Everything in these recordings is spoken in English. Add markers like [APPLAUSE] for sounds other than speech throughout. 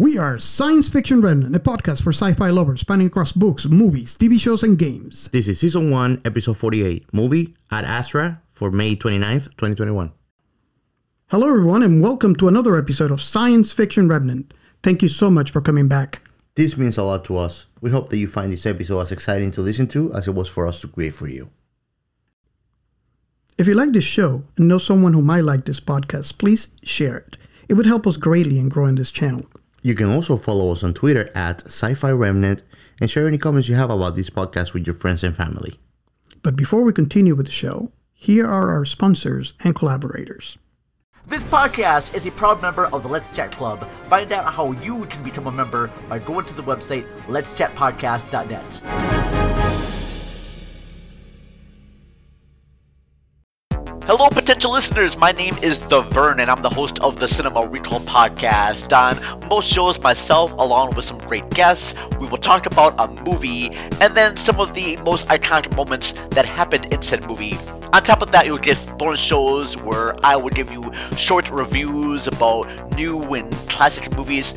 We are Science Fiction Remnant, a podcast for sci fi lovers spanning across books, movies, TV shows, and games. This is season 1, episode 48, movie Ad Astra for May 29th, 2021. Hello, everyone, and welcome to another episode of Science Fiction Remnant. Thank you so much for coming back. This means a lot to us. We hope that you find this episode as exciting to listen to as it was for us to create for you. If you like this show and know someone who might like this podcast, please share it. It would help us greatly in growing this channel. You can also follow us on Twitter at Sci-Fi Remnant and share any comments you have about this podcast with your friends and family. But before we continue with the show, here are our sponsors and collaborators. This podcast is a proud member of the Let's Chat Club. Find out how you can become a member by going to the website letschatpodcast.net. Hello, potential listeners. My name is The Vern, and I'm the host of the Cinema Recall podcast. On most shows, myself, along with some great guests, we will talk about a movie and then some of the most iconic moments that happened in said movie. On top of that, you'll get bonus shows where I will give you short reviews about new and classic movies,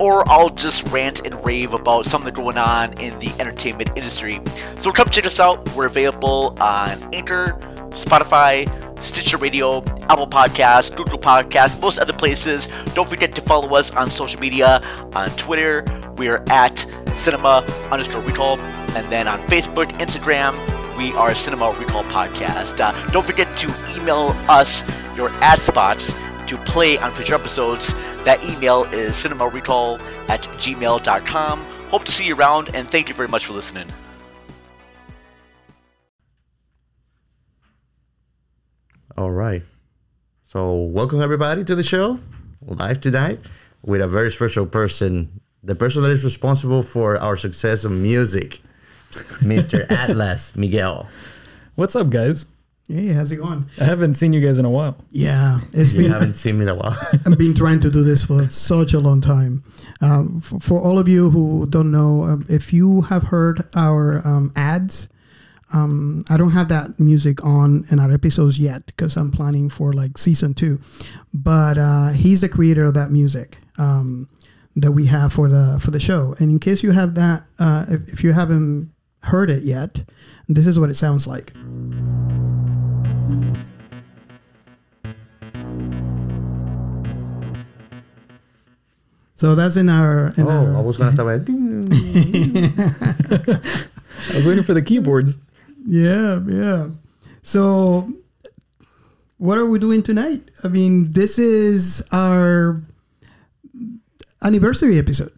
or I'll just rant and rave about something going on in the entertainment industry. So come check us out. We're available on Anchor, Spotify, Stitcher Radio, Apple Podcasts, Google Podcasts, most other places. Don't forget to follow us on social media. On Twitter, we're at cinema underscore recall. And then on Facebook, Instagram, we are Cinema Recall Podcast. Uh, don't forget to email us your ad spots to play on future episodes. That email is cinemarecall at gmail.com. Hope to see you around, and thank you very much for listening. All right. So, welcome everybody to the show live tonight with a very special person, the person that is responsible for our success in music, [LAUGHS] Mr. Atlas Miguel. What's up, guys? Hey, how's it going? I haven't seen you guys in a while. Yeah, it's You been haven't seen me in a while. [LAUGHS] I've been trying to do this for such a long time. Um, for, for all of you who don't know, um, if you have heard our um, ads, um, I don't have that music on in our episodes yet because I'm planning for like season two. But uh, he's the creator of that music um, that we have for the for the show. And in case you have that, uh, if, if you haven't heard it yet, this is what it sounds like. So that's in our. In oh, our I was going to start with. [LAUGHS] [LAUGHS] I was waiting for the keyboards. Yeah, yeah. So, what are we doing tonight? I mean, this is our anniversary episode.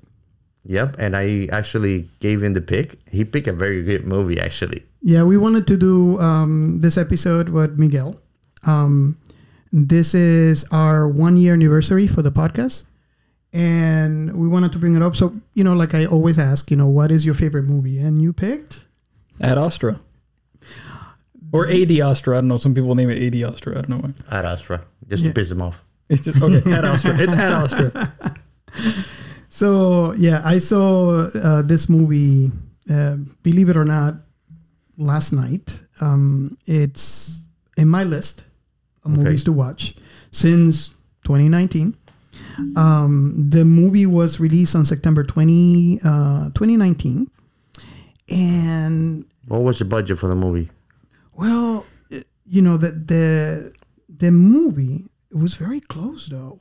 Yep, and I actually gave him the pick. He picked a very good movie, actually. Yeah, we wanted to do um, this episode with Miguel. Um, this is our one year anniversary for the podcast. And we wanted to bring it up. So, you know, like I always ask, you know, what is your favorite movie? And you picked? Ad Astra. Or AD Astra. I don't know. Some people name it AD Astra. I don't know why. Ad Astra, just to piss him off. [LAUGHS] It's just, okay, Ad Astra. It's Ad Astra. [LAUGHS] So yeah, I saw uh, this movie. Uh, believe it or not, last night. Um, it's in my list of Okay. movies to watch since 2019. Um, the movie was released on September 20, uh, 2019, and What was the budget for the movie? well, you know the the the movie it was very close though.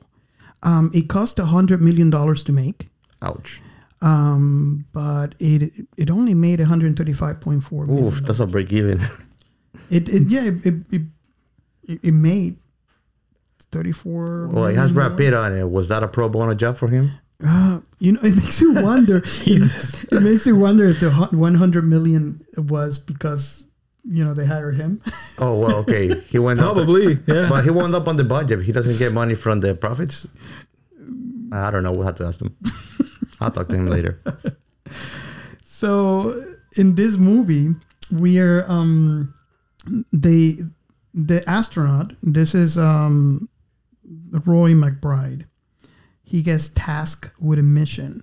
Um, it cost a hundred million dollars to make. Ouch. um, but it it only made 135.4 million. Oof, that's a break even. It, it yeah it it, it, it made 34. well, it has Brad Pitt on it. Was that a pro bono job for him? Uh, [GASPS] you know, it makes you wonder. [LAUGHS] it, it makes you wonder if the hu- 100 million was because you know they hired him. [LAUGHS] Oh well, okay. He went up, Probably. [LAUGHS] Yeah. but he wound up on the budget. He doesn't get money from the profits. I don't know. We'll have to ask him. I'll talk to him later. So in this movie, we are um, the the astronaut. This is um, Roy McBride. He gets tasked with a mission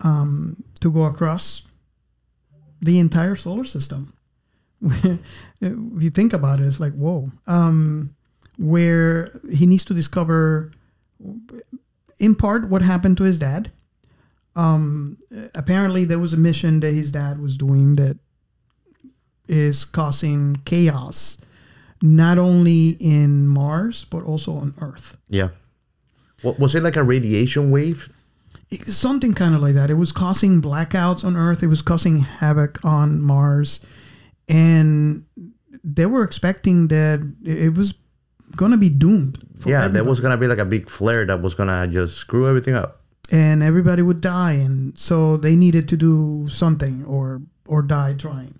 um, to go across the entire solar system. [LAUGHS] if you think about it, it's like whoa. Um, where he needs to discover, in part, what happened to his dad, um, apparently there was a mission that his dad was doing that is causing chaos, not only in Mars but also on Earth. Yeah. What was it like a radiation wave? Something kind of like that. It was causing blackouts on Earth. It was causing havoc on Mars, and they were expecting that it was going to be doomed. for yeah, there was gonna be like a big flare that was gonna just screw everything up. and everybody would die and so they needed to do something or or die trying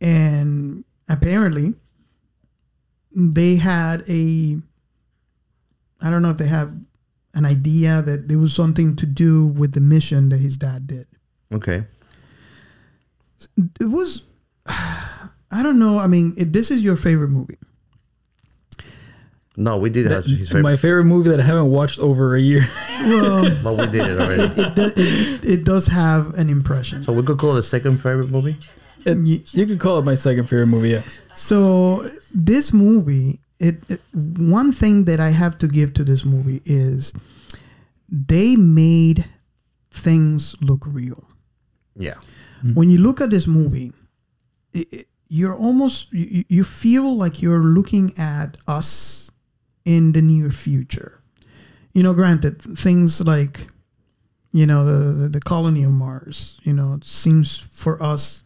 and apparently they had a i don't know if they have an idea that there was something to do with the mission that his dad did Okay. it was [SIGHS] i don't know i mean if this is your favorite movie No, we did have his favorite, My favorite movie that I haven't watched over a year. [LAUGHS] well [LAUGHS] but we did it already. it, do- it, it does have an impression So we could call it the second favorite movie. It, Ye- you could call it my second favorite movie. Yeah. So this movie, it, it one thing that I have to give to this movie is they made things look real. Yeah. Mm-hmm. When you look at this movie, it, it- you're almost you, you feel like you're looking at us in the near future. You know, granted, things like you know the the, the colony of Mars. You know, it seems for us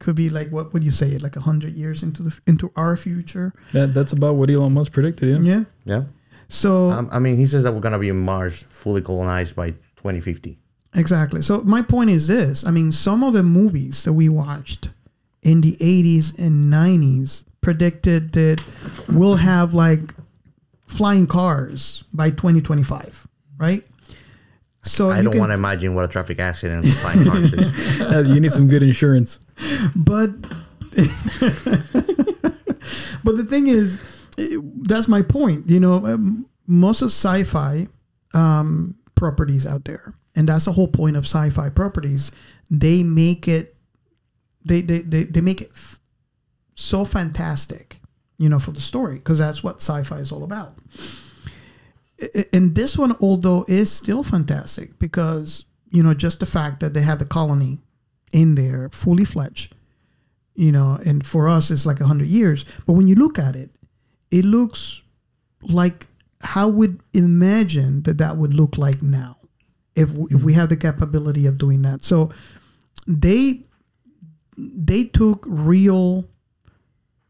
could be like what would you say like a hundred years into the into our future. That, that's about what Elon Musk predicted. Yeah. Yeah. Yeah. So Um, I mean, he says that we're gonna be in Mars fully colonized by 2050. Exactly. So my point is this: I mean, some of the movies that we watched in the '80s and '90s predicted that we'll have like flying cars by 2025, right? So I don't want to imagine what a traffic accident flying cars is. Uh, [LAUGHS] you need some good insurance. but [LAUGHS] but the thing is that's my point you know um, most of sci-fi um, properties out there and that's the whole point of sci-fi properties they make it they they, they, they make it f- so fantastic you know for the story because that's what sci-fi is all about and this one although is still fantastic because you know just the fact that they have the colony in there fully fledged you know and for us it's like 100 years but when you look at it it looks like how would imagine that that would look like now if, if we have the capability of doing that so they they took real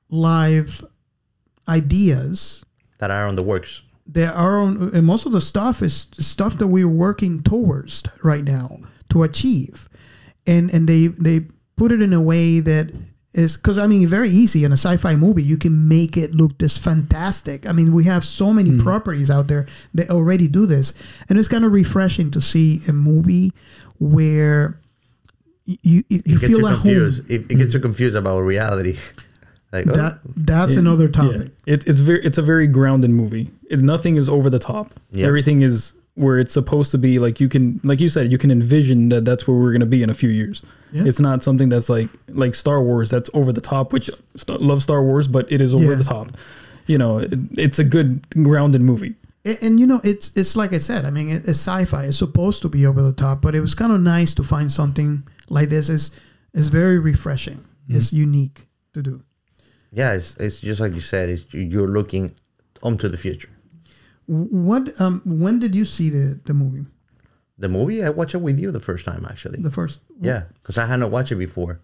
live ideas that are on the works. There are and most of the stuff is stuff that we're working towards right now to achieve. And and they they put it in a way that is because i mean very easy in a sci-fi movie. You can make it look this fantastic. I mean we have so many mm. properties out there that already do this. And it's kind of refreshing to see a movie where you you, you It gets feel you at home. confused. It, it gets you mm. confused about reality. like, oh, that that's another topic. Yeah. It, it's very it's a very grounded movie. It, nothing is over the top. Yeah. Everything is where it's supposed to be. Like you can, like you said, you can envision that that's where we're gonna be in a few years. Yeah. It's not something that's like like Star Wars that's over the top. Which st- love Star Wars, but it is over Yeah. the top. You know, it, it's a good grounded movie. And, and you know, it's it's like I said. I mean, it's sci-fi. It's supposed to be over the top, but it was kind of nice to find something like this. is is very refreshing. Mm-hmm. It's unique to do. yeah, it's, it's just like you said. It's you're looking onto the future. What? Um, when did you see the the movie? The movie I watched it with you the first time actually. The first? Yeah, because I hadn't watched it before.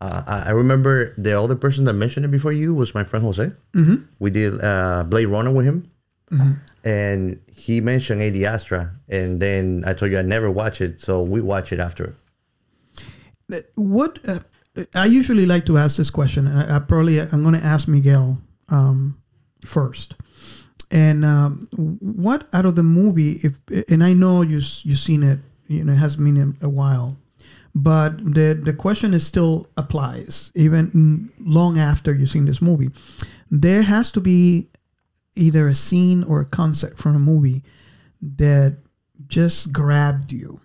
Uh, I, I remember the other person that mentioned it before you was my friend Jose. Mm-hmm. We did uh, Blade Runner with him, and he mentioned AD Astra, and then I told you I never watched it, so we watched it after. What? Uh, I usually like to ask this question. and I, I probably I'm going to ask Miguel um, first. And um, what out of the movie? If and I know you you've seen it. You know, it has been a, while, but the the question is still applies even mm, long after you've seen this movie. There has to be either a scene or a concept from a movie that just grabbed you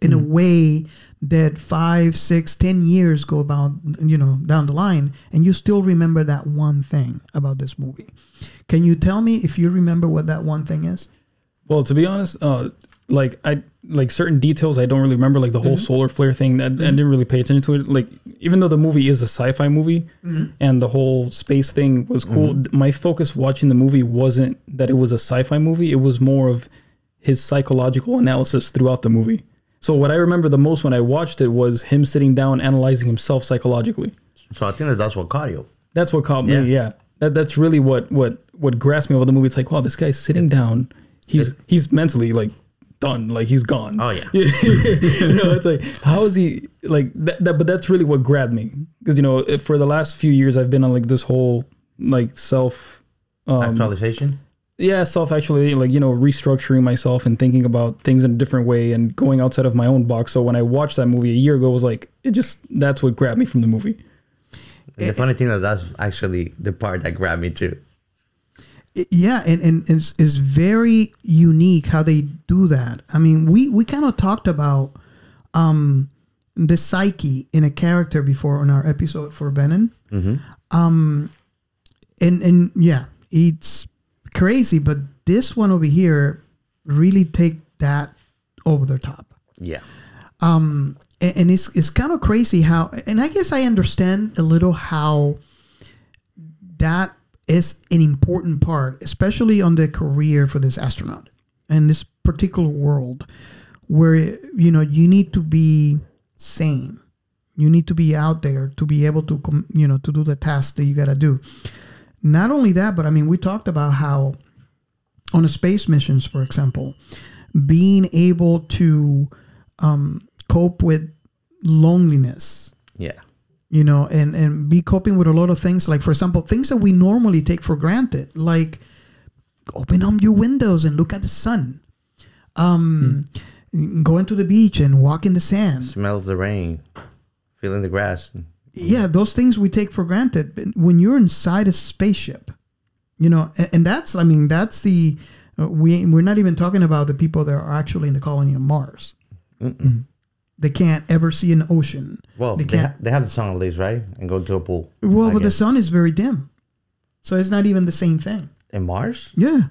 in a way that five, six, ten years go about, you know, down the line, and you still remember that one thing about this movie. Can you tell me if you remember what that one thing is? Well, to be honest, uh, like I like certain details I don't really remember, like the whole mm-hmm. solar flare thing. That I mm-hmm. didn't really pay attention to it. Like even though the movie is a sci-fi movie mm-hmm. and the whole space thing was cool, th- my focus watching the movie wasn't that it was a sci-fi movie. It was more of his psychological analysis throughout the movie. So what I remember the most when I watched it was him sitting down analyzing himself psychologically. So I think that that's what caught you. That's what caught me. Yeah. Yeah, that that's really what what what grasped me about the movie. It's like, wow, this guy's sitting down. He's he's mentally like done. Like he's gone. Oh yeah. [LAUGHS] you know, it's like how is he like that? that but that's really what grabbed me because you know for the last few years I've been on like this whole like self um, Actualization. Yeah self actually like you know restructuring myself and thinking about things in a different way and going outside of my own box. So when i watched that movie a year ago it was like it just that's what grabbed me from the movie. And the funny thing that that's actually the part that grabbed me too. It- yeah and, and it's, it's very unique how they do that. I mean we we kind of talked about um the psyche in a character before on our episode for benin um and and yeah it's crazy but this one over here really take that over the top. Yeah. Um, and, and it's it's kind of crazy how and i guess i understand a little how that is an important part especially on the career for this astronaut and this particular world where you know you need to be sane. You need to be out there to be able to com- you know to do the task that you got to do not only that but i mean we talked about how on a space missions for example being able to um, cope with loneliness Yeah. you know and and be coping with a lot of things like for example things that we normally take for granted like open up your windows and look at the sun um going to the beach and walk in the sand Smell the rain. Feeling the grass. Yeah those things we take for granted but when you're inside a spaceship you know and, and that's i mean that's the uh, we we're not even talking about the people that are actually in the colony of mars they can't ever see an ocean Well, they they, can't ha- they have the sun at least, right? And go to a pool. well I but the sun is very dim so it's not even the same thing in Mars, yeah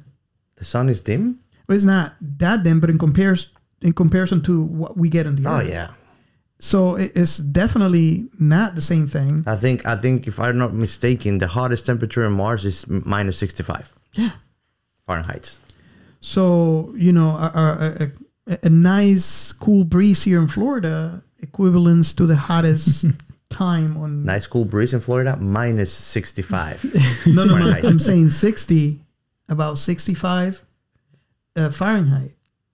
the sun is dim. Well, it's not that dim but in compares in comparison to what we get in the Oh earth yeah. So it's definitely not the same thing I think I think if I'm not mistaken, the hottest temperature in Mars is minus 65 yeah Fahrenheit. So you know, a, a, a, a nice cool breeze here in Florida equivalents to the hottest [LAUGHS] time on. Nice cool breeze in Florida, minus 65. [LAUGHS] No, no, no. I'm saying sixty, about sixty-five uh, Fahrenheit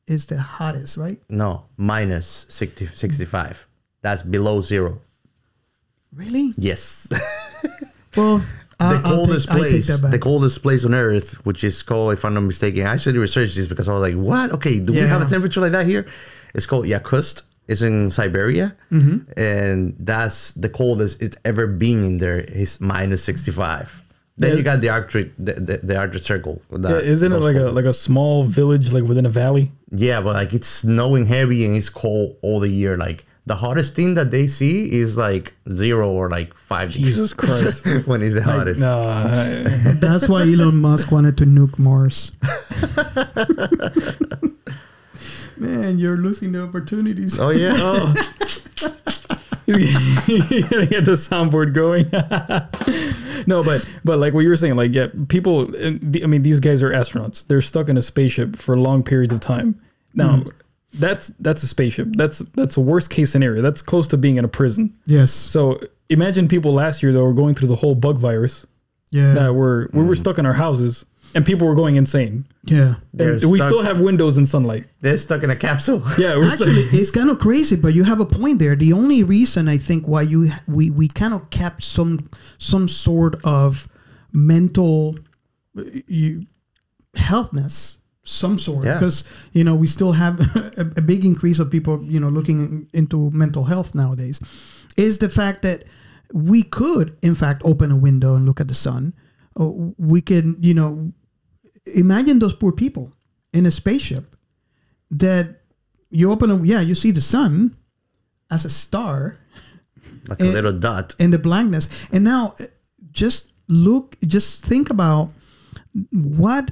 is the hottest, right? no, minus 60, 65. That's below zero. Really? Yes. [LAUGHS] Well, [LAUGHS] the I'll- I'll coldest take- place, the coldest place on Earth, which is called, if I'm not mistaken, I actually researched this because I was like, what? Okay, do we have a temperature like that here? It's called Yakutsk. It's in Siberia, Mm-hmm. and that's the coldest it's ever been in there. Is minus 65. Then Yeah. you got the Arctic, the, the, the Arctic Circle. Yeah, isn't it like a like a small village like within a valley? Yeah, but like it's snowing heavy and it's cold all the year. Like the hottest thing that they see is like zero or like five. Jesus Christ. [LAUGHS] when is it's the Like, hottest. no, [LAUGHS] I- That's why Elon Musk wanted to nuke Mars. [LAUGHS] Man, you're losing the opportunities. Oh yeah. oh. you gotta get the soundboard going. no, but but like what you were saying, like yeah, people. Uh, I mean, these guys are astronauts. They're stuck in a spaceship for long periods of time. Now, mm. That's that's a spaceship. That's that's a worst case scenario. That's close to being in a prison. Yes. So imagine people last year that were going through the whole bug virus. Yeah. That were we were stuck in our houses and people were going insane. yeah. And we stuck- still have windows and sunlight. They're stuck in a capsule. [LAUGHS] Yeah, we're Actually, stuck. it's kind of crazy, but you have a point there. The only reason I think why you we we kind of kept some some sort of mental uh, you, healthness, some sort, Yeah. because you know we still have [LAUGHS] a, a big increase of people you know looking into mental health nowadays, is the fact that we could in fact open a window and look at the sun. Uh, We can you know imagine those poor people in a spaceship that you open a yeah you see the sun as a star [LAUGHS] Like a little dot. in the blankness and now just look just think about what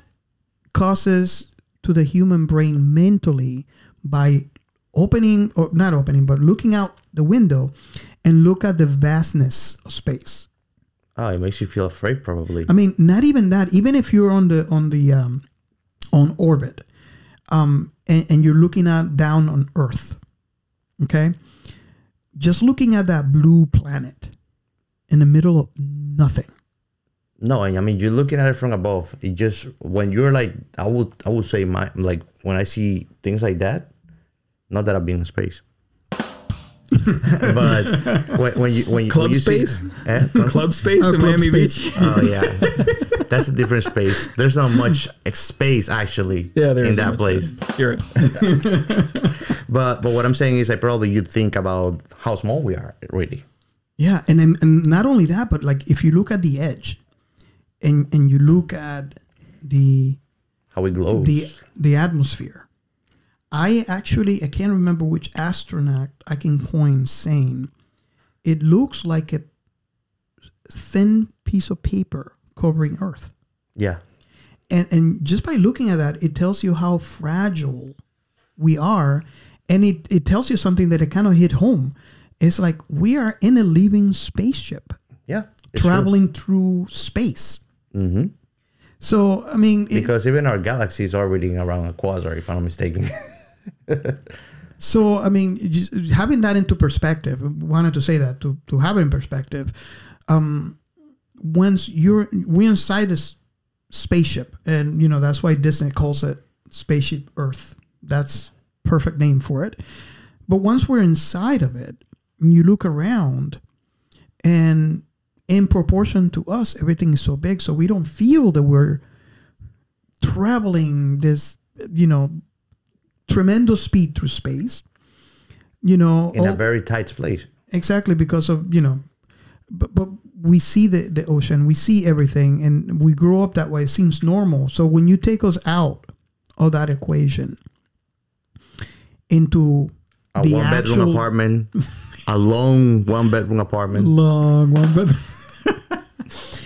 causes to the human brain mentally by opening or not opening but looking out the window and look at the vastness of space. Oh, it makes you feel afraid, probably. i mean not even that. Even if you're on the on the um, on orbit um, and, and you're looking at down on earth okay? Just looking at that blue planet in the middle of nothing No, and I mean you're looking at it from above. It just when you're like I would I would say my like when I see things like that, not that I've been in space. [LAUGHS] but when, when you when you Club when you space? see, eh? Club- Club space in club Miami space. Beach. oh yeah, that's a different space. There's not much space actually Yeah, there in that place. space. You're right. [LAUGHS] But but what I'm saying is, I probably you'd think about how small we are really. Yeah, and then and not only that, but like if you look at the edge, and and you look at the How we glow. the the atmosphere, I actually I can't remember which astronaut I can coin saying it looks like a thin piece of paper covering Earth, yeah, and and just by looking at that, it tells you how fragile we are, and it it tells you something that it kind of hit home. It's like we are in a living spaceship yeah. it's true. traveling through space. Mhm. So I mean, it- Because even our galaxy is orbiting around a quasar, if I'm not mistaken. [LAUGHS] so I mean, just having that into perspective, I wanted to say that to to have it in perspective. Um, once you're we're inside this spaceship, and you know that's why Disney calls it Spaceship Earth. That's perfect name for it. But once we're inside of it, and you look around, and in proportion to us, everything is so big, so we don't feel that we're traveling this, you know, tremendous speed through space. You know, in a oh, very tight space. exactly because of you know, but but we see the the ocean, we see everything, and we grow up that way. It seems normal. So when you take us out of that equation into A one bedroom apartment, a long one bedroom apartment, long one, but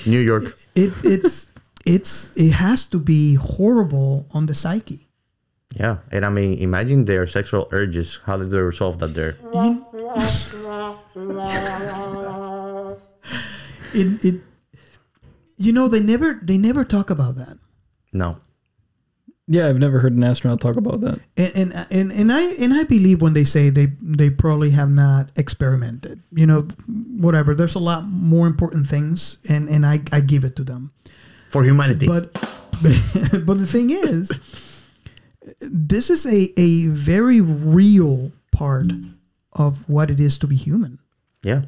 New York. it it's it's it has to be horrible on the psyche. Yeah, and I mean, imagine their sexual urges. How did they resolve that there? [LAUGHS] It it you know they never they never talk about that. No. Yeah, I've never heard an astronaut talk about that. and and and, and I and I believe when they say they they probably have not experimented. You know, whatever. There's a lot more important things, and and I I give it to them. For humanity. But [LAUGHS] but the thing is, this is a a very real part of what it is to be human, yeah.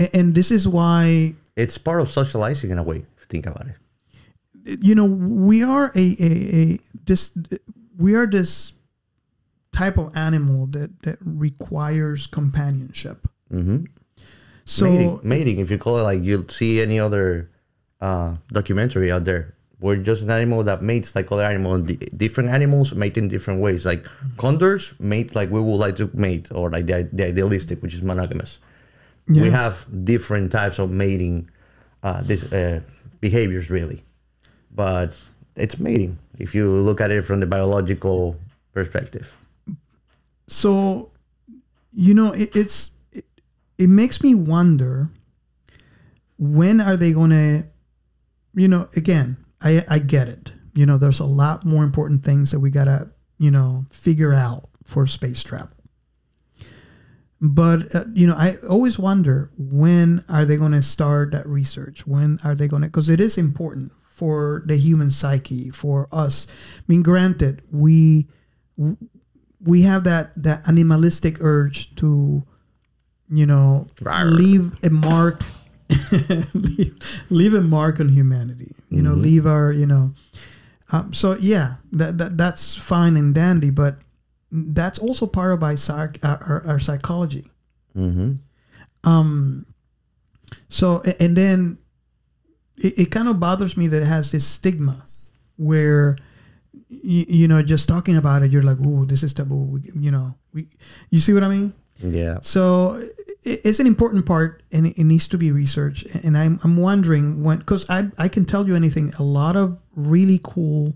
A- and this is why It's part of socializing in a way, if you think about it. You know we are a, a, a this we are this type of animal that that requires companionship Mm-hmm. so mating, mating, if you call it like you'll see any other uh, documentary out there. We're just an animal that mates like other animals. Di- different animals mate in different ways. Like condors mate like we would like to mate, or like the, the idealistic, which is monogamous. We have different types of mating uh, this, uh, behaviors, really. But it's mating if you look at it from the biological perspective. so you know it, it's it, it makes me wonder when are they going to you know again i i get it. You know there's a lot more important things that we got to you know figure out for space travel. But uh, you know i always wonder when are they going to start that research? When are they going to because it is important for the human psyche for us i mean granted we we have that that animalistic urge to you know Rawr. leave a mark leave, [LAUGHS] leave a mark on humanity you know leave our you know um, so yeah that, that that's fine and dandy but that's also part of our, our, our psychology Mm-hmm. um so and then it, it kind of bothers me that it has this stigma where you, you know just talking about it you're like oh this is taboo we, you know we you see what i mean Yeah. so it, it's an important part and it, it needs to be researched and i'm, I'm wondering when because I, I can tell you anything a lot of really cool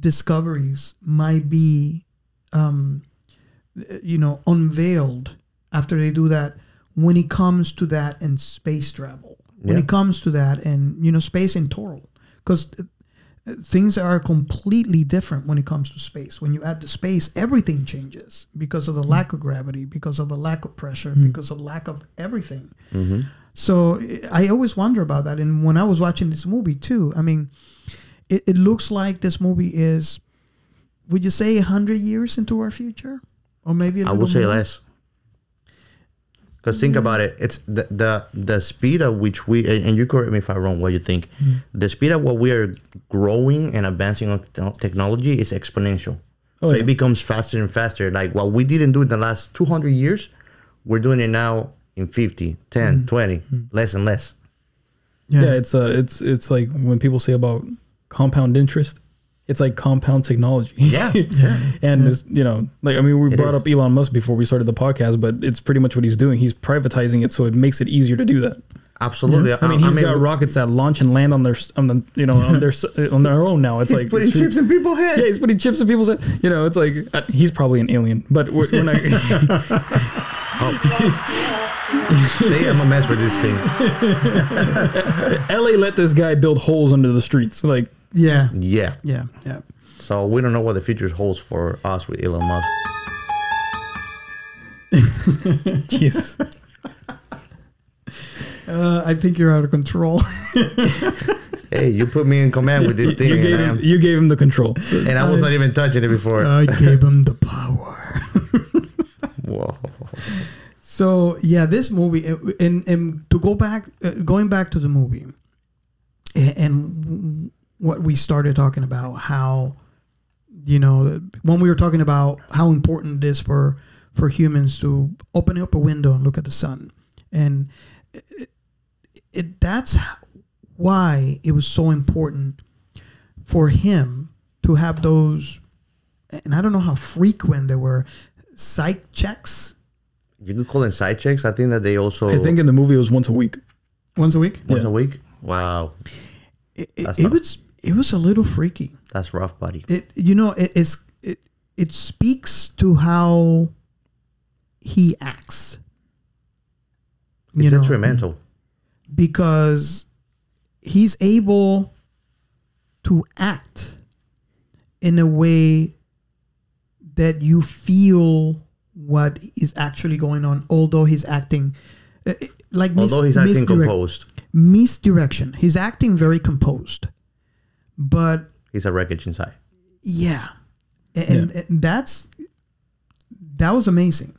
discoveries might be, um, you know, unveiled after they do that when it comes to that and space travel. When Yeah. it comes to that and you know space in total, because uh, things are completely different when it comes to space. When you add the space, everything changes because of the mm. lack of gravity, because of the lack of pressure, mm. because of lack of everything. Mm-hmm. So I always wonder about that. And when I was watching this movie too, I mean, it, it looks like this movie is, would you say, hundred years into our future, or maybe a I will say more? less. Because think about it, it's the, the the speed at which we and and you correct me if I'm wrong. What you think? Mm-hmm. The speed at what we are growing and advancing on te- technology is exponential. Oh, so yeah. it becomes faster and faster. Like what we didn't do in the last 200 years, we're doing it now in 50, 10, 20, less and less. Yeah. Yeah, it's uh, it's it's like when people say about compound interest, it's like compound technology. [LAUGHS] Yeah, yeah. and it's, you know, like I mean, we It brought is. up Elon Musk before we started the podcast, but it's pretty much what he's doing. He's privatizing it, so it makes it easier to do that. Absolutely. I mean, he's got rockets that launch and land on their on the you know on their [LAUGHS] on their own now. It's he's like putting it's- chips in people's head. Yeah, he's putting chips in people's. head. You know, it's like uh, he's probably an alien, but we're, we're not. [LAUGHS] Say I'm a mess with this thing. LA let this guy build holes under the streets. Like, yeah, Yeah. yeah, yeah. So we don't know what the future holds for us with Elon Musk. [LAUGHS] Jesus. Uh, I think you're out of control. [LAUGHS] Hey, you put me in command with this thing, You gave and, I him, am, you gave him the control. and I was not even touching it before. I gave him the power. [LAUGHS] Whoa. So yeah, this movie, and and to go back, uh, going back to the movie, a- and what we started talking about, how you know when we were talking about how important it is for for humans to open up a window and look at the sun, and it, it that's why it was so important for him to have those, and I don't know how frequent they were, psych checks You could call them side checks. I think that they also I think in the movie it was once a week. once a week. once Yeah. a week. Wow, It, it, That's it was it was a little freaky. that's rough, buddy. It you know it is it it speaks to how he acts. It's You know, detrimental. because he's able to act in a way that you feel what is actually going on, although he's acting uh, like mis- Although he's acting composed, misdirection. He's acting very composed, but he's a wreckage inside. yeah, and, and that's that was amazing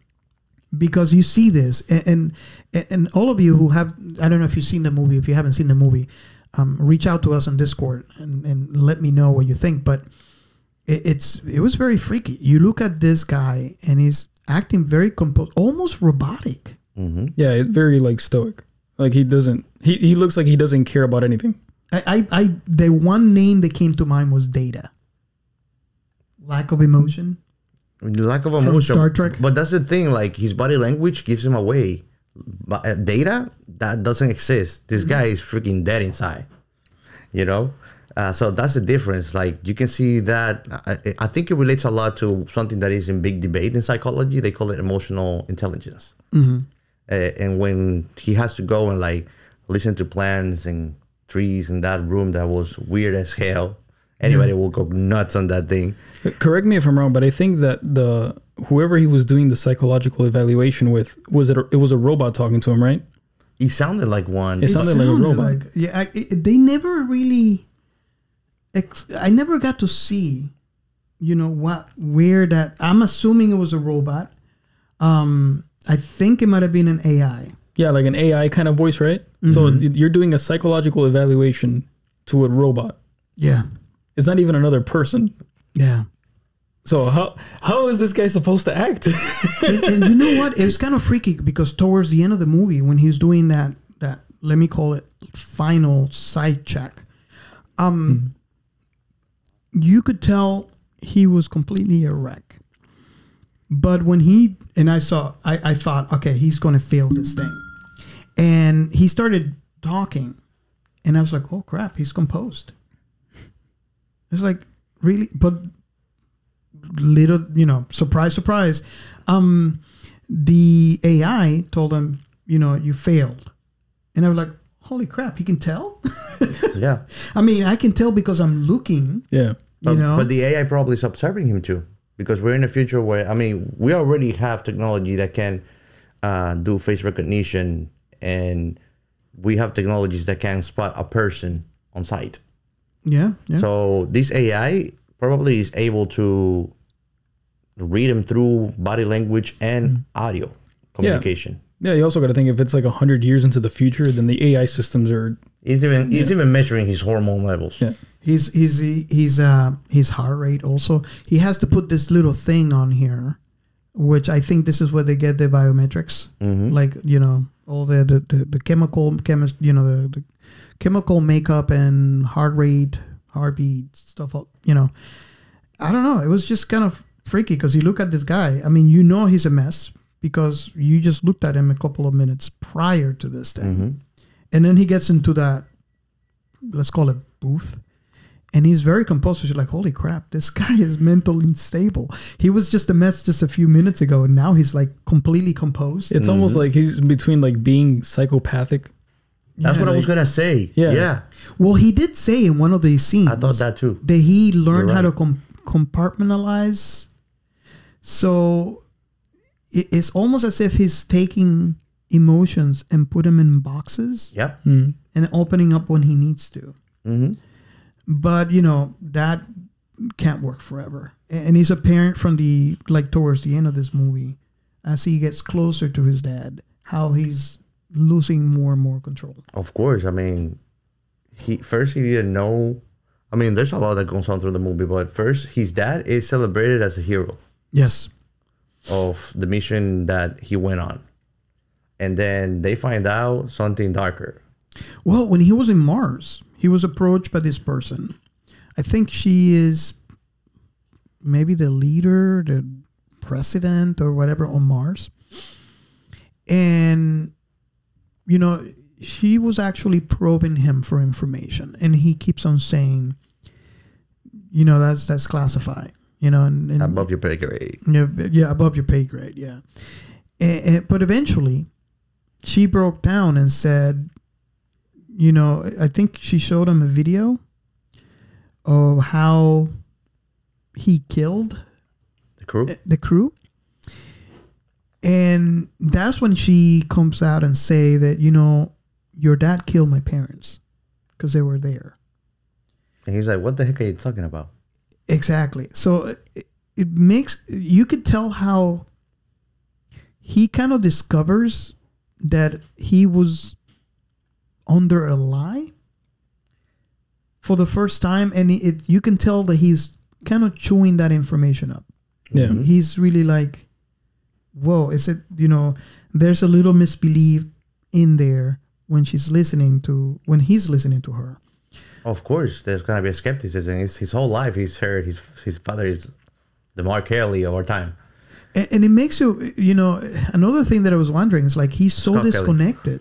because you see this, and, and and all of you who have I don't know if you've seen the movie. If you haven't seen the movie, um, reach out to us on Discord and, and let me know what you think. But it, it's it was very freaky. You look at this guy and he's acting very composed, almost robotic. hmm Yeah, it, very like stoic. Like he doesn't. He he looks like he doesn't care about anything. I, I, I the one name that came to mind was Data. Lack of emotion. Lack of emotion. Star Trek? But that's the thing. Like his body language gives him away. But uh, data that doesn't exist. This guy is freaking dead inside. You know. Uh, so that's the difference. Like you can see that. I, I think it relates a lot to something that is in big debate in psychology. They call it emotional intelligence. Uh, and when he has to go and like listen to plans and trees in that room that was weird as hell, anybody will go nuts on that thing. Correct me if I'm wrong, but I think that the whoever he was doing the psychological evaluation with was it. A, it was a robot talking to him, right? He sounded like one. It sounded like a robot. like- yeah, I, it, they never really. ex- I never got to see, you know what, where that. I'm assuming it was a robot. Um, I think it might have been an AI. Yeah, like an AI kind of voice, right? So you're doing a psychological evaluation to a robot. Yeah, It's not even another person. yeah. So how how is this guy supposed to act? [LAUGHS] and, and you know what? It was kind of freaky because towards the end of the movie, when he's doing that that let me call it final side check, um, you could tell he was completely a wreck. But when he and I saw, I, I thought, okay, he's going to fail this thing, and he started talking, and I was like, oh crap, he's composed. It's like really, but little, you know, surprise, surprise. Um, the AI told him, you know, you failed, and I was like, holy crap, he can tell. [LAUGHS] Yeah. I mean, I can tell because I'm looking. Yeah. You But, know, but the AI probably is observing him too, because we're in a future where I mean, we already have technology that can uh, do face recognition, and we have technologies that can spot a person on site. yeah, yeah. So this AI probably is able to read them through body language and audio communication. Yeah, yeah you also got to think if it's like 100 years into the future, then the AI systems are. It's even it's even measuring his hormone levels. Yeah. He's he's he's uh his heart rate also. He has to put this little thing on here, which I think this is where they get their biometrics. Mm-hmm. Like you know all the the, the, the chemical chemist you know the, the chemical makeup and heart rate, heartbeat stuff. You know, I don't know. It was just kind of freaky because you look at this guy. I mean, you know he's a mess because you just looked at him a couple of minutes prior to this thing, mm-hmm. and then he gets into that let's call it booth and he's very composed. So she's like, "Holy crap, this [LAUGHS] guy is mentally unstable." He was just a mess just a few minutes ago, and now he's like completely composed. It's almost like he's between like being psychopathic. That's what I was gonna say. Yeah. yeah. well, he did say in one of these scenes I thought that too. that he learned You're how to com- compartmentalize. So it, it's almost as if he's taking emotions and put them in boxes Yep. Mm. and opening up when he needs to. hmm but you know that can't work forever and he's apparent from the like towards the end of this movie as he gets closer to his dad how he's losing more and more control Of course. I mean, he first he didn't know. I mean, there's a lot that goes on through the movie, but first his dad is celebrated as a hero yes of the mission that he went on, and then they find out something darker. well when he was in mars he was approached by this person. I think she is maybe the leader the president or whatever on mars. And you know she was actually probing him for information. And he keeps on saying you know that's that's classified you know and, and Above your pay grade. yeah, yeah above your pay grade yeah. And, and- but eventually she broke down and said you know i think she showed him a video of how he killed The crew. Eh, the crew and that's when she comes out and say that you know your dad killed my parents because they were there And he's like, "What the heck are you talking about?" exactly so it, it makes you could tell how he kind of discovers that he was under a lie for the first time and it you can tell that he's kind of chewing that information up Yeah. Mm-hmm. he's really like whoa is it you know there's a little misbelief in there when she's listening to when he's listening to her Of course, there's gonna be a skepticism. His, his whole life, he's heard his his father is the Mark Kelly of our time. and, and it makes you you know another thing that i was wondering is like he's so Scott disconnected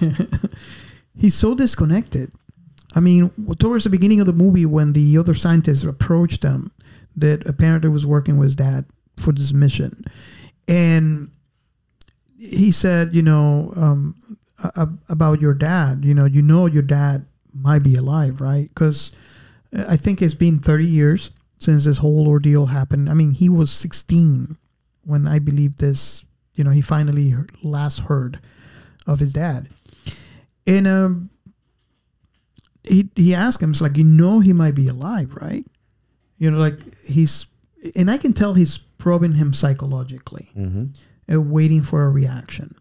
[LAUGHS] he's so disconnected. I mean towards the beginning of the movie when the other scientists approached him that apparently was working with dad for this mission. And he said you know um, about your dad you know you know your dad might be alive right? Because i think it's been 30 years since this whole ordeal happened. I mean he was 16 when i believe this you know he finally last heard of his dad and um he he asked him it's like you know he might be alive right you know like he's and i can tell he's probing him psychologically Mm-hmm. uh, waiting for a reaction.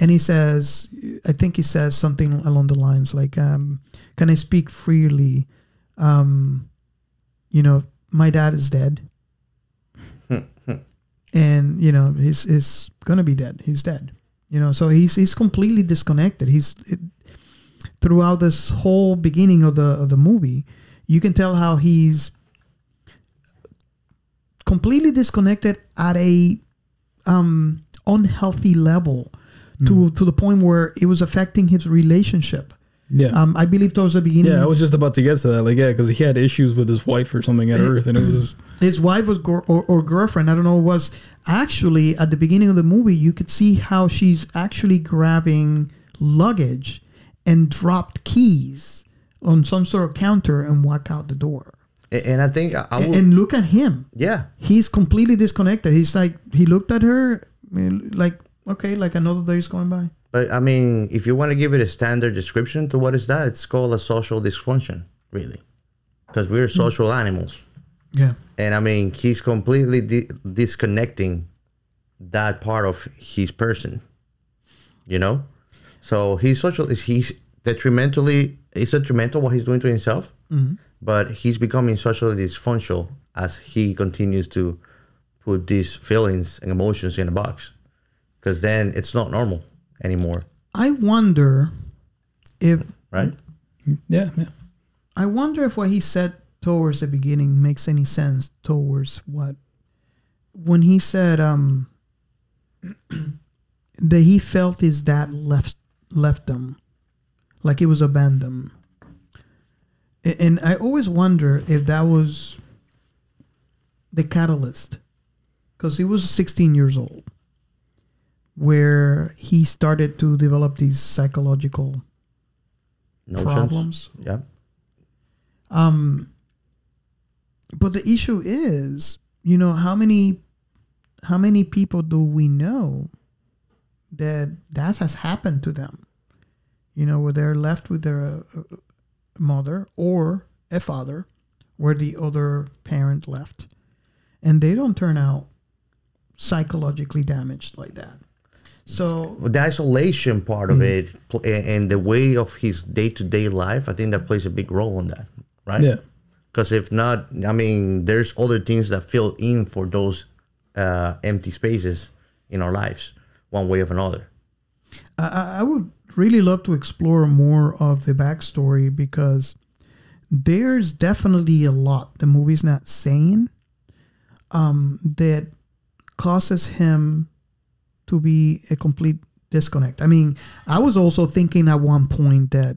And he says, I think he says something along the lines like, um, "Can I speak freely? Um, you know, my dad is dead, [LAUGHS] and you know he's he's gonna be dead. He's dead. You know, so he's he's completely disconnected. He's it, throughout this whole beginning of the of the movie, you can tell how he's completely disconnected at a um, unhealthy level to to the point where it was affecting his relationship Yeah. Um, I believe towards the beginning, yeah, I was just about to get to that. Like, yeah, because he had issues with his wife or something at Earth, and it was [CLEARS THROAT] his wife was gor- or, or girlfriend. I don't know. Was actually at the beginning of the movie, you could see how she's actually grabbing luggage and dropped keys on some sort of counter and walk out the door. A- And I think I, I And, will. and look at him. yeah, He's completely disconnected. He's like he looked at her like okay, like another day is going by. But I mean, if you want to give it a standard description to what is that, it's called a social dysfunction, really, because we're hmm. social animals. Yeah. and I mean he's completely di- disconnecting that part of his person, you know. So he's social. He's detrimentally. It's detrimental what he's doing to himself, mm-hmm. but he's becoming socially dysfunctional as he continues to put these feelings and emotions in a box, because then it's not normal anymore, I wonder if right? yeah, yeah. I wonder if what he said towards the beginning makes any sense towards what when he said um [CLEARS THROAT] that he felt his dad left left him like it was abandoned and i always wonder if that was the catalyst because he was 16 years old where he started to develop these psychological Notions. problems Yeah. um, but the issue is, you know, how many, how many people do we know that that has happened to them? You know, where they're left with their uh, mother or a father, where the other parent left, and they don't turn out psychologically damaged like that. So the isolation part of it pl- and the way of his day-to-day life i think that plays a big role in that right? Yeah. because if not i mean there's other things that fill in for those uh, empty spaces in our lives one way or another. I- I, I would really love to explore more of the backstory because there's definitely a lot the movie's not saying um, that causes him to be a complete disconnect. I mean, I was also thinking at one point that,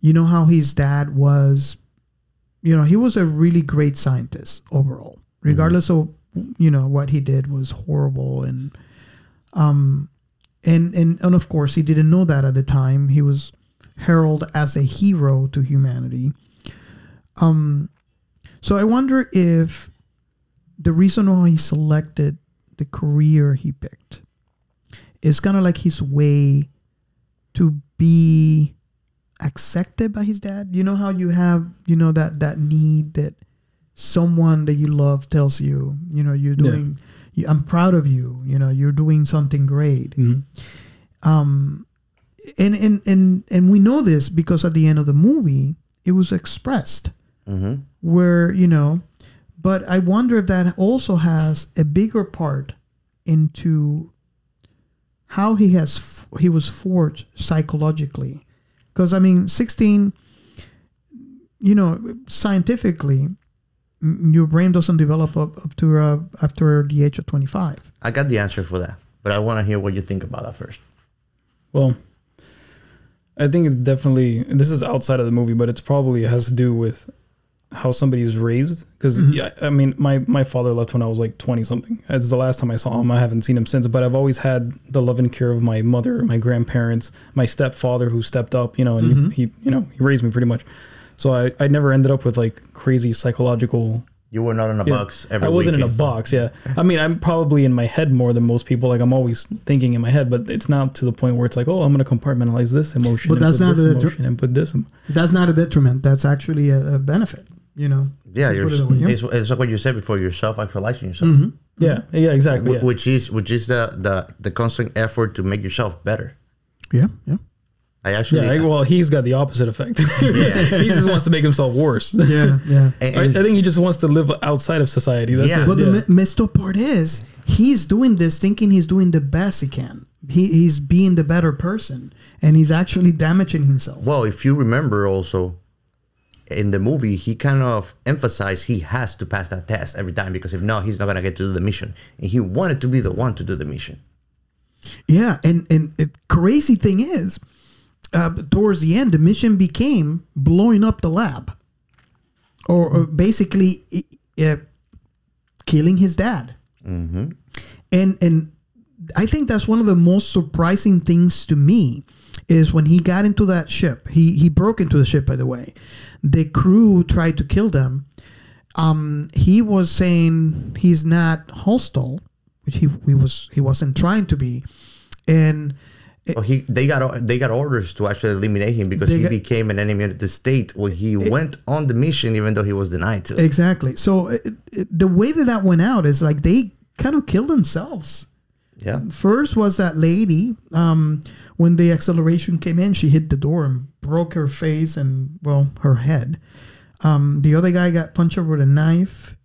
you know, how his dad was, you know, he was a really great scientist overall, regardless of, you know, what he did was horrible and, um, and and and of course he didn't know that at the time. He was heralded as a hero to humanity. Um, so I wonder if the reason why he selected the career he picked is kind of like his way to be accepted by his dad. You know how you have you know that that need that someone that you love tells you, you know, you're Yeah. doing. You, I'm proud of you. You know, you're doing something great Mhm. um and and and and we know this because at the end of the movie it was expressed hmm where you know but i wonder if that also has a bigger part into how he has f- he was forged psychologically. Because i mean 16 you know scientifically m- your brain doesn't develop up, up to uh, after the age of 25 i got the answer for that but i want to hear what you think about that first. Well, I think it's definitely this is outside of the movie, but it's probably has to do with how somebody is raised. Because mm-hmm. yeah, I mean, my my father left when I was like twenty something. It's the last time I saw him. I haven't seen him since. But I've always had the love and care of my mother, my grandparents, my stepfather who stepped up. You know, and he, he you know he raised me pretty much. So I I never ended up with like crazy psychological you were not in a yeah. box every I wasn't in a box. Yeah, I mean, I'm probably in my head more than most people. Like I'm always thinking in my head, but it's not to the point where it's like, oh, I'm going to compartmentalize this emotion. But and that's put not this the- emotion and put this. em- that's not a detriment that's actually a, a benefit you know yeah you're, it it's, it's like what you said before you're self-actualizing yourself mm-hmm. Yeah, yeah, exactly. Wh- Yeah. which is which is the, the the constant effort to make yourself better yeah yeah i actually Yeah, I- well, he's got the opposite effect. [LAUGHS] [LAUGHS] he just wants to make himself worse. [LAUGHS] yeah yeah and- I, I think he just wants to live outside of society. That's Yeah. it. But yeah. the mi- messed up part is he's doing this thinking he's doing the best he can. He, he's being the better person, and he's actually damaging himself. Well, if you remember also in the movie, he kind of emphasized he has to pass that test every time because if not, he's not gonna get to do the mission. And he wanted to be the one to do the mission. Yeah, and and the crazy thing is, uh, towards the end, the mission became blowing up the lab, or, or basically uh, killing his dad. Mm-hmm. And and I think that's one of the most surprising things to me is when he got into that ship. He he broke into the ship, by the way. The crew tried to kill them. Um, he was saying he's not hostile, which he, he was he wasn't trying to be, and Well, he they got they got orders to actually eliminate him because he got- became an enemy of the state when he went on the mission, even though he was denied to. exactly. So it, it, the way that that went out is like they kind of killed themselves. Yeah, First was that lady. Um, when the acceleration came in, she hit the door and broke her face and well, her head. Um, the other guy got punched over with a knife,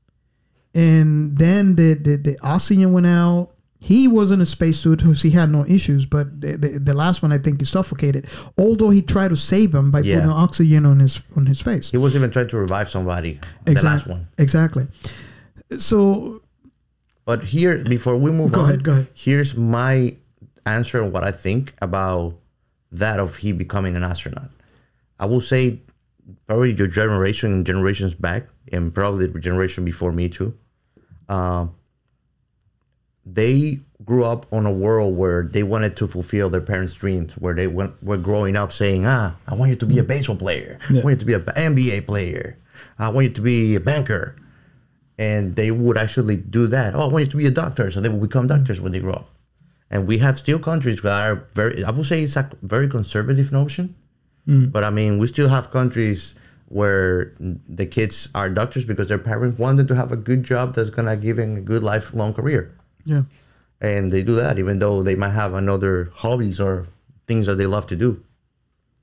and then the the, the oxygen went out. He was in a spacesuit, so he had no issues. But the, the, the last one, I think, he suffocated. Although he tried to save him by Yeah. putting oxygen on his on his face. he wasn't even trying to revive somebody. The last one. Exactly. So But here, before we move Go on, ahead, go ahead. here's my answer on what I think about that of he becoming an astronaut. I will say, probably your generation and generations back, and probably the generation before me too. Uh, they grew up on a world where they wanted to fulfill their parents' dreams, where they went, were growing up saying, "Ah, I want you to be a baseball player. I want you to be an NBA player. I want you to be a banker." And they would actually do that. Oh, I want you to be a doctor, so they will become mm. doctors when they grow up. And we have still countries that are very, I would say it's a very conservative notion, mm. but I mean, we still have countries where the kids are doctors because their parents want them to have a good job that's gonna give them a good lifelong career, yeah. and they do that even though they might have another hobbies or things that they love to do.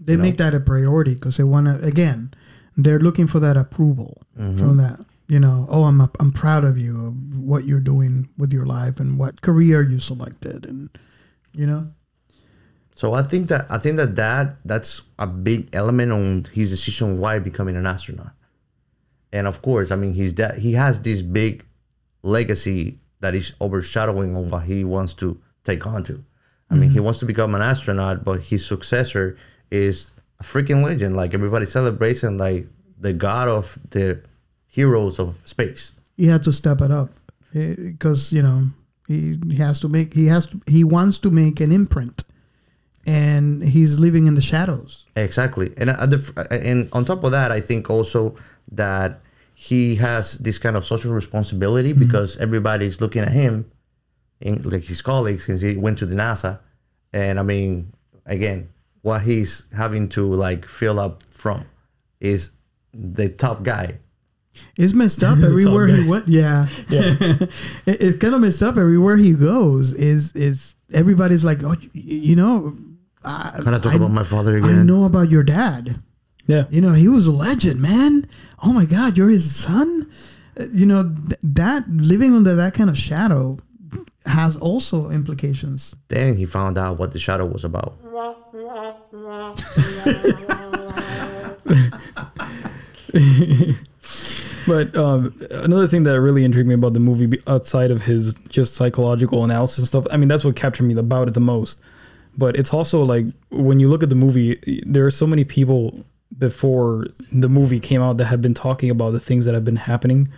they make that a priority because they want to again they're looking for that approval from mm-hmm. that you know oh i'm i'm proud of you of what you're doing with your life and what career you selected and you know So I think that I think that that that's a big element on his decision why becoming an astronaut. And of course, I mean, he's that he has this big legacy that is overshadowing on what he wants to take on to. I mean, he mm-hmm. wants to become an astronaut, but his successor is a freaking legend. Like everybody celebrates and like the god of the heroes of space. he had to step it up eh, because you know he, he has to make he has to he wants to make an imprint and he's living in the shadows Exactly, and at the, uh, and on top of that, I think also that he has this kind of social responsibility mm-hmm. because everybody's looking at him, in, like his colleagues, since he went to the NASA, and I mean, again, what he's having to like fill up from is the top guy. It's messed up [LAUGHS] everywhere he went. Yeah, [LAUGHS] Yeah. [LAUGHS] it, it's kind of messed up everywhere he goes. Is is everybody's like, oh, y- you know, I, Can I talk I- about my father again. I again? know about your dad. Yeah. You know, he was a legend, man. Oh my God, you're his son. Uh, You know th- that living under that kind of shadow has also implications. Then he found out what the shadow was about. But um, another thing that really intrigued me about the movie, outside of his just psychological analysis and stuff, I mean, that's what captured me about it the most. But it's also like when you look at the movie, there are so many people before the movie came out that have been talking about the things that have been happening.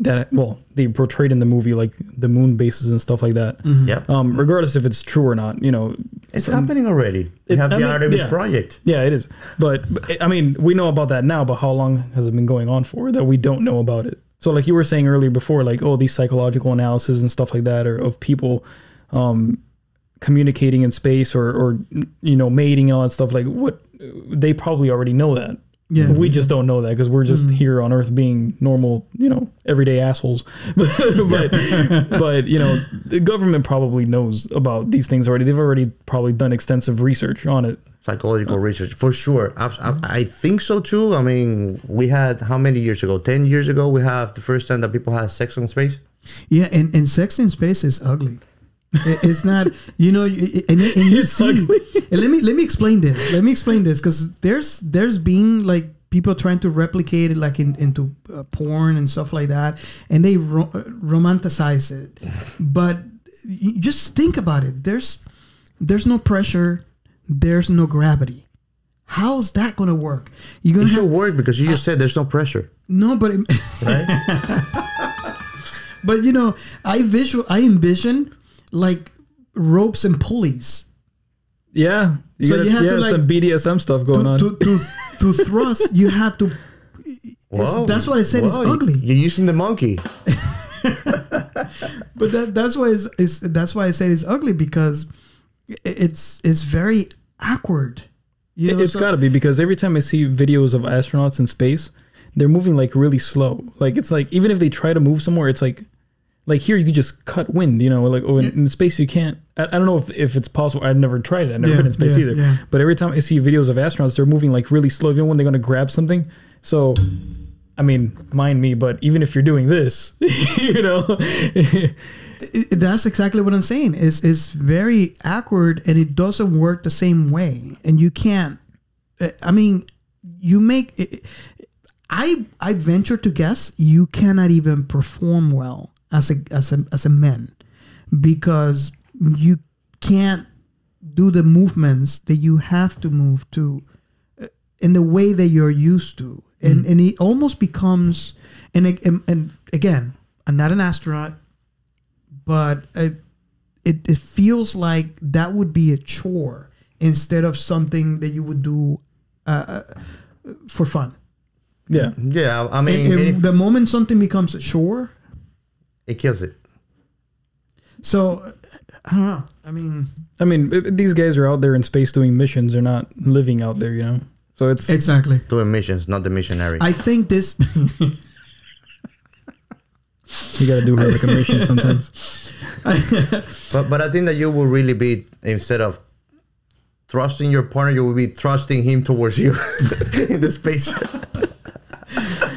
That well, they portrayed in the movie, like the moon bases and stuff like that. Yep, Um, regardless if it's true or not, you know, it's happening already. We It- have I the mean, Artemis yeah. project. Yeah, it is. But, but I mean, we know about that now, but how long has it been going on for that we don't know about it? So, like you were saying earlier before, like, oh, these psychological analysis and stuff like that, or of people um, communicating in space or, or, you know, mating and all that stuff, like, what they probably already know that. Yeah. We just don't know that because we're just mm. here on Earth being normal, you know, everyday assholes. [LAUGHS] but, but, you know, the government probably knows about these things already. They've already probably done extensive research on it. psychological research for sure I, I, I think so too i mean we had how many years ago 10 years ago we have the first time that people had sex in space Yeah, and, and sex in space is ugly. It- It's not, you know, and, and you see. and let me let me explain this. Let me explain this because there's there's been like people trying to replicate it like in, into uh, porn and stuff like that, and they ro- romanticize it. But you just think about it. There's there's no pressure. There's no gravity. how's that going to work? You're It going to should have work because you just said there's no pressure, no, but it, right? [LAUGHS] but you know, I visual I envision like ropes and pulleys Yeah. You So gotta, you have yeah, to, like, some BDSM stuff going to on. to, to, to [LAUGHS] thrust. You have to. it's- that's what I said. It's ugly. You're using the monkey. [LAUGHS] [LAUGHS] But that, that's why it's, it's that's why I said it's ugly because it's it's very awkward. You It- know, it's so- got to be because every time I see videos of astronauts in space, they're moving like really slow. Like it's like even if they try to move somewhere, it's like like here you could just cut wind. You know, like oh in, in space you can't. I, I don't know if, if it's possible. I've never tried it. I've never Yeah, been in space yeah, either. yeah. But every time I see videos of astronauts, they're moving like really slow, even when they're gonna grab something. So. I mean, mind me, but even if you're doing this, [LAUGHS] you know, it- it- that's exactly what I'm saying. Is is very awkward and it doesn't work the same way, and you can't. uh, I mean, you make. It, I I venture to guess you cannot even perform well as a as a as a man. Because you can't do the movements that you have to move to uh, in the way that you're used to. And and it almost becomes and and, and again i'm not an astronaut but it, it it feels like that would be a chore instead of something that you would do uh, for fun. Yeah. Yeah, I mean, and, and if- the moment something becomes a chore it kills it. so i don't know i mean I mean, these guys are out there in space doing missions. They're not living out there, you know. So it's exactly Doing missions, not the missionary. i think this [LAUGHS] you got to do her like a mission sometimes. [LAUGHS] But but I think that you will really be instead of thrusting your partner, you will be thrusting him towards you [LAUGHS] in the space.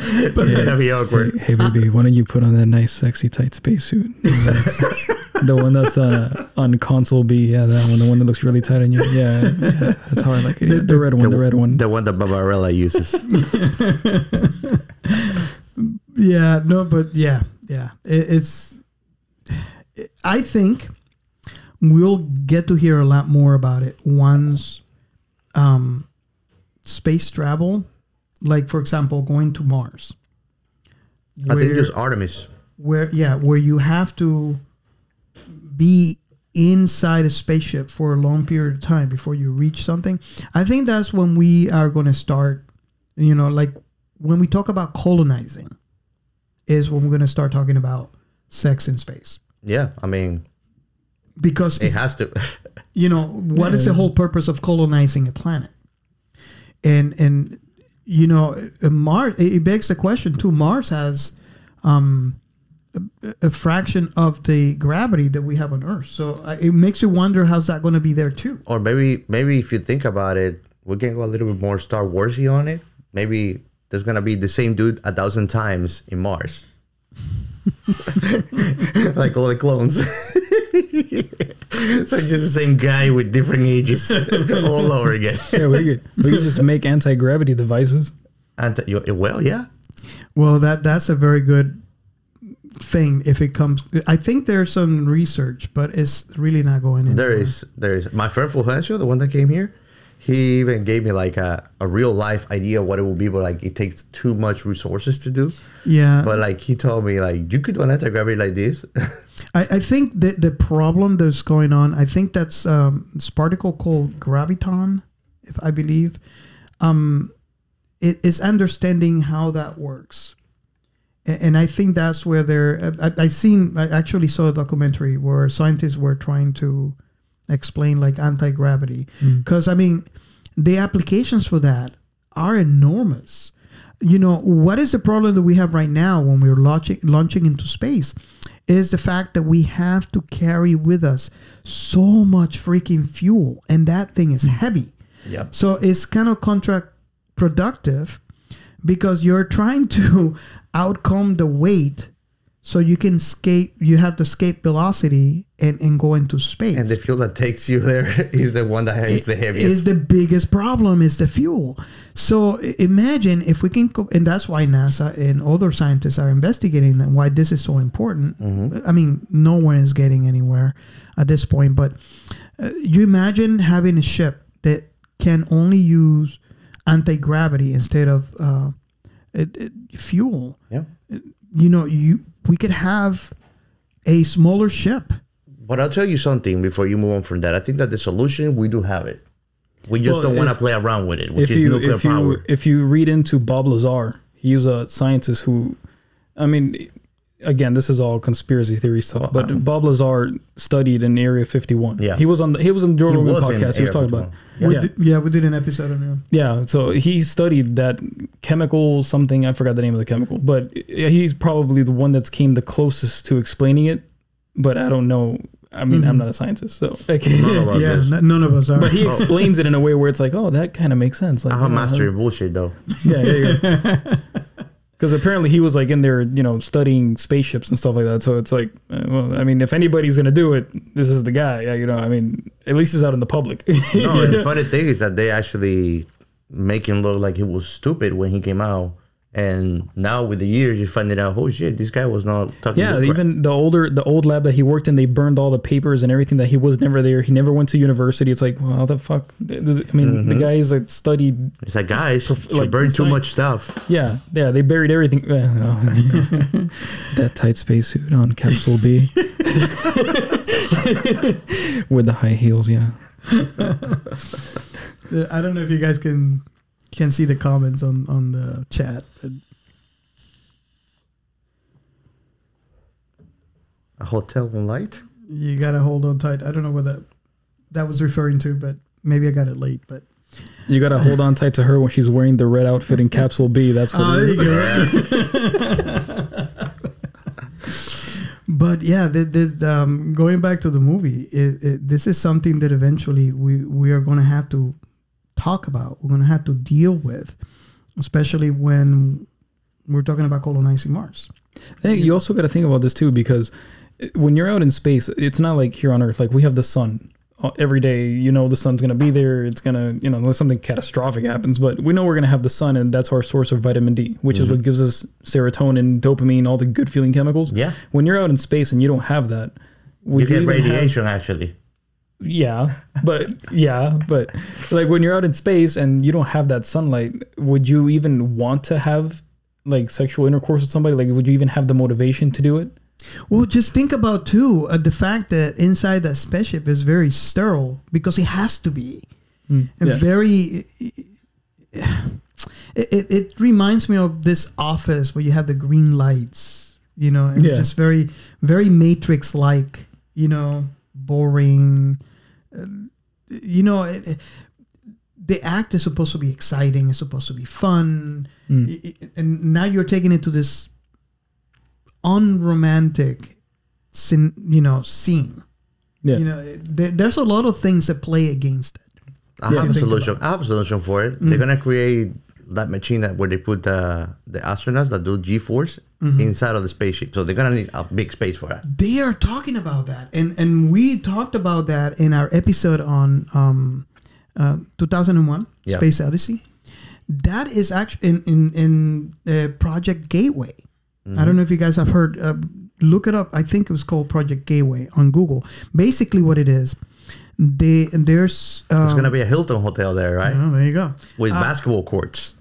[LAUGHS] but it's gonna be awkward. Hey baby, why don't you put on that nice, sexy, tight spacesuit? [LAUGHS] the one that's on uh, on console B, yeah, that one, the one that looks really tight on you. Yeah, yeah that's how I like it. Yeah, the, red one, the, red one. The one that Barbarella uses. [LAUGHS] Yeah, no, but yeah, yeah. It, it's. I think we'll get to hear a lot more about it once um, space travel, like for example, going to Mars. I think Where- just Artemis. where yeah, where you have to be inside a spaceship for a long period of time before you reach something. I think that's when we are going to start. You know, like when we talk about colonizing, is when we're going to start talking about sex in space Yeah, I mean, because it has to. [LAUGHS] you know what is the whole purpose of colonizing a planet and and you know uh, mars it begs the question too mars has um a, a fraction of the gravity that we have on earth so uh, it makes you wonder how's that going to be there too or maybe maybe if you think about it, we can go a little bit more Star Warsy on it. Maybe there's gonna be the same dude a thousand times in Mars, [LAUGHS] like all the clones. [LAUGHS] so just the same guy with different ages [LAUGHS] all over again. Yeah, we could we could just make anti gravity devices. And you, well, yeah, well that that's a very good thing if it comes i think there's some research but it's really not going in there is there is my friend Fulgencio, the one that came here. He even gave me like a, a real life idea of what it would be, but like it takes too much resources to do. yeah But like he told me, like you could do an anti gravity like this. [LAUGHS] I, I think that the problem that's going on, I think that's um, this particle called graviton, if I believe, um, it is understanding how that works, A- and I think that's where they're. I, I seen, I actually saw a documentary where scientists were trying to explain like anti gravity, because I mean, the applications for that are enormous. You know, what is the problem that we have right now when we're launching launching into space? Is the fact that we have to carry with us so much freaking fuel, and that thing is mm. heavy. yep. So it's kind of contract productive because you're trying to [LAUGHS] outcome the weight so you can escape you have to escape velocity and, and go into space. And the fuel that takes you there [LAUGHS] is the one that is the heaviest. is the biggest problem is the fuel. So imagine if we can, co- and that's why NASA and other scientists are investigating and why this is so important. I mean, no one is getting anywhere at this point, but uh, you imagine having a ship that can only use anti gravity instead of uh, it, it, fuel. Yeah. You know, you we could have a smaller ship. But I'll tell you something before you move on from that. I think that the solution we do have it. We just Well, don't want to play around with it, which if is you nuclear if you power. if you read into Bob Lazar, he's a scientist who, I mean, again, this is all conspiracy theory stuff. But Bob Lazar studied in Area 51. Yeah. he was on the he was on the Joe Rogan podcast. He was Area talking about 51. We yeah. did, yeah, we did an episode on him. Yeah, so he studied that chemical something. I forgot the name of the chemical, but he's probably the one that's came the closest to explaining it. But I don't know. I mean, I'm not a scientist, so like, None of us [LAUGHS] Yeah, is. n- none of us are. but he [LAUGHS] explains it in a way where it's like, oh, that kind of makes sense. Like, I'm you a know, bullshit, though. Yeah, yeah, yeah. [LAUGHS] Because apparently he was like in there, you know, studying spaceships and stuff like that. So it's like, uh, well, I mean, if anybody's gonna do it, this is the guy. Yeah, you know, I mean, at least he's out in the public. No, and the funny thing is that they actually make him look like he was stupid when he came out. And now with the years, you find it out, oh shit, this guy was not talking Yeah, crap. even the older, the old lab that he worked in, they burned all the papers and everything that he was never there. He never went to university. It's like, well, the fuck? I mean, the mm-hmm. guys that studied, It's like, guys, Prof- you like, burn it's too like- much stuff. yeah, yeah, they buried everything. [LAUGHS] That tight spacesuit on Capsule B [LAUGHS] with the high heels. Yeah, [LAUGHS] I don't know if you guys can can see the comments on on the chat. but A hotel on light? You gotta hold on tight. I don't know what that that was referring to, but maybe I got it late. But you gotta hold on tight to her when she's wearing the red outfit in Capsule B. That's what Oh, it there is. you go. [LAUGHS] but yeah, th- this um, going back to the movie, it, it, this is something that eventually we we are going to have to talk about. We're going to have to deal with, especially when we're talking about colonizing Mars. I think you also got to think about this too, because when you're out in space, it's not like here on Earth. Like we have the sun Uh, every day. You know the sun's gonna be there. It's gonna, you know, unless something catastrophic happens, but we know we're gonna have the sun, and that's our source of vitamin D, which is what gives us serotonin, dopamine, all the good feeling chemicals. Yeah. When you're out in space and you don't have that, would You get even have- radiation, actually. Yeah, but yeah, but like when you're out in space and you don't have that sunlight, would you even want to have like sexual intercourse with somebody? Like, would you even have the motivation to do it? Well, just think about too uh, the fact that inside that spaceship is very sterile because it has to be, and yeah. very. [SIGHS] It, it, it reminds me of this office where you have the green lights, you know, and Yeah. just very, very Matrix like, you know, boring. Uh, you know, it, it- the act is supposed to be exciting. It's supposed to be fun, I- I- and now you're taking it to this unromantic, scene, you know, scene. Yeah. You know, there, there's a lot of things that play against it. I have a solution. I have a solution for it. They're gonna create that machine that where they put the the astronauts that do G force inside of the spaceship. So they're gonna need a big space for that. They are talking about that, and and we talked about that in our episode on um, uh, 2001 Yeah. Space Odyssey. That is actually in in in uh, Project Gateway. I don't know if you guys have heard. Uh, look it up. I think it was called Project Gateway on Google. Basically, what it is, they there's um, It's gonna be a Hilton hotel there, right? oh, there you go. With basketball courts,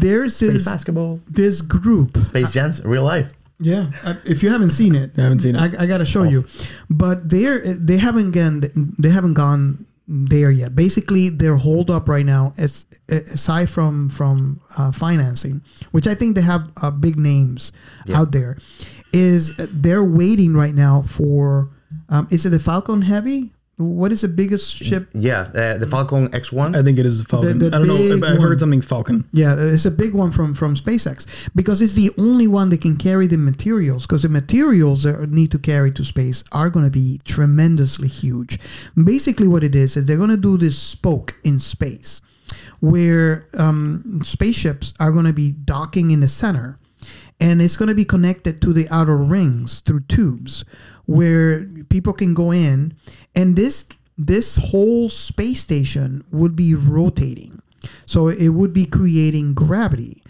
There's this basketball, this group Space Jams, real life. Yeah, I- if you haven't seen it, [LAUGHS] I haven't seen it. I, I got to show you. But they're they haven't gone they haven't gone there yet. Basically, they're holed up right now. As aside from from uh, financing, which I think they have uh, big names out there, is they're waiting right now for. Um, is it the Falcon Heavy? What is the biggest ship? Yeah, uh, the Falcon X1. I think it is Falcon. The- the I don't know. I've one. heard something Falcon. Yeah, it's a big one from from SpaceX because it's the only one that can carry the materials. Because the materials that need to carry to space are going to be tremendously huge. Basically, what it is is they're going to do this spoke in space, where um, spaceships are going to be docking in the center, and it's going to be connected to the outer rings through tubes, where people can go in, and this this whole space station would be rotating. So it would be creating gravity.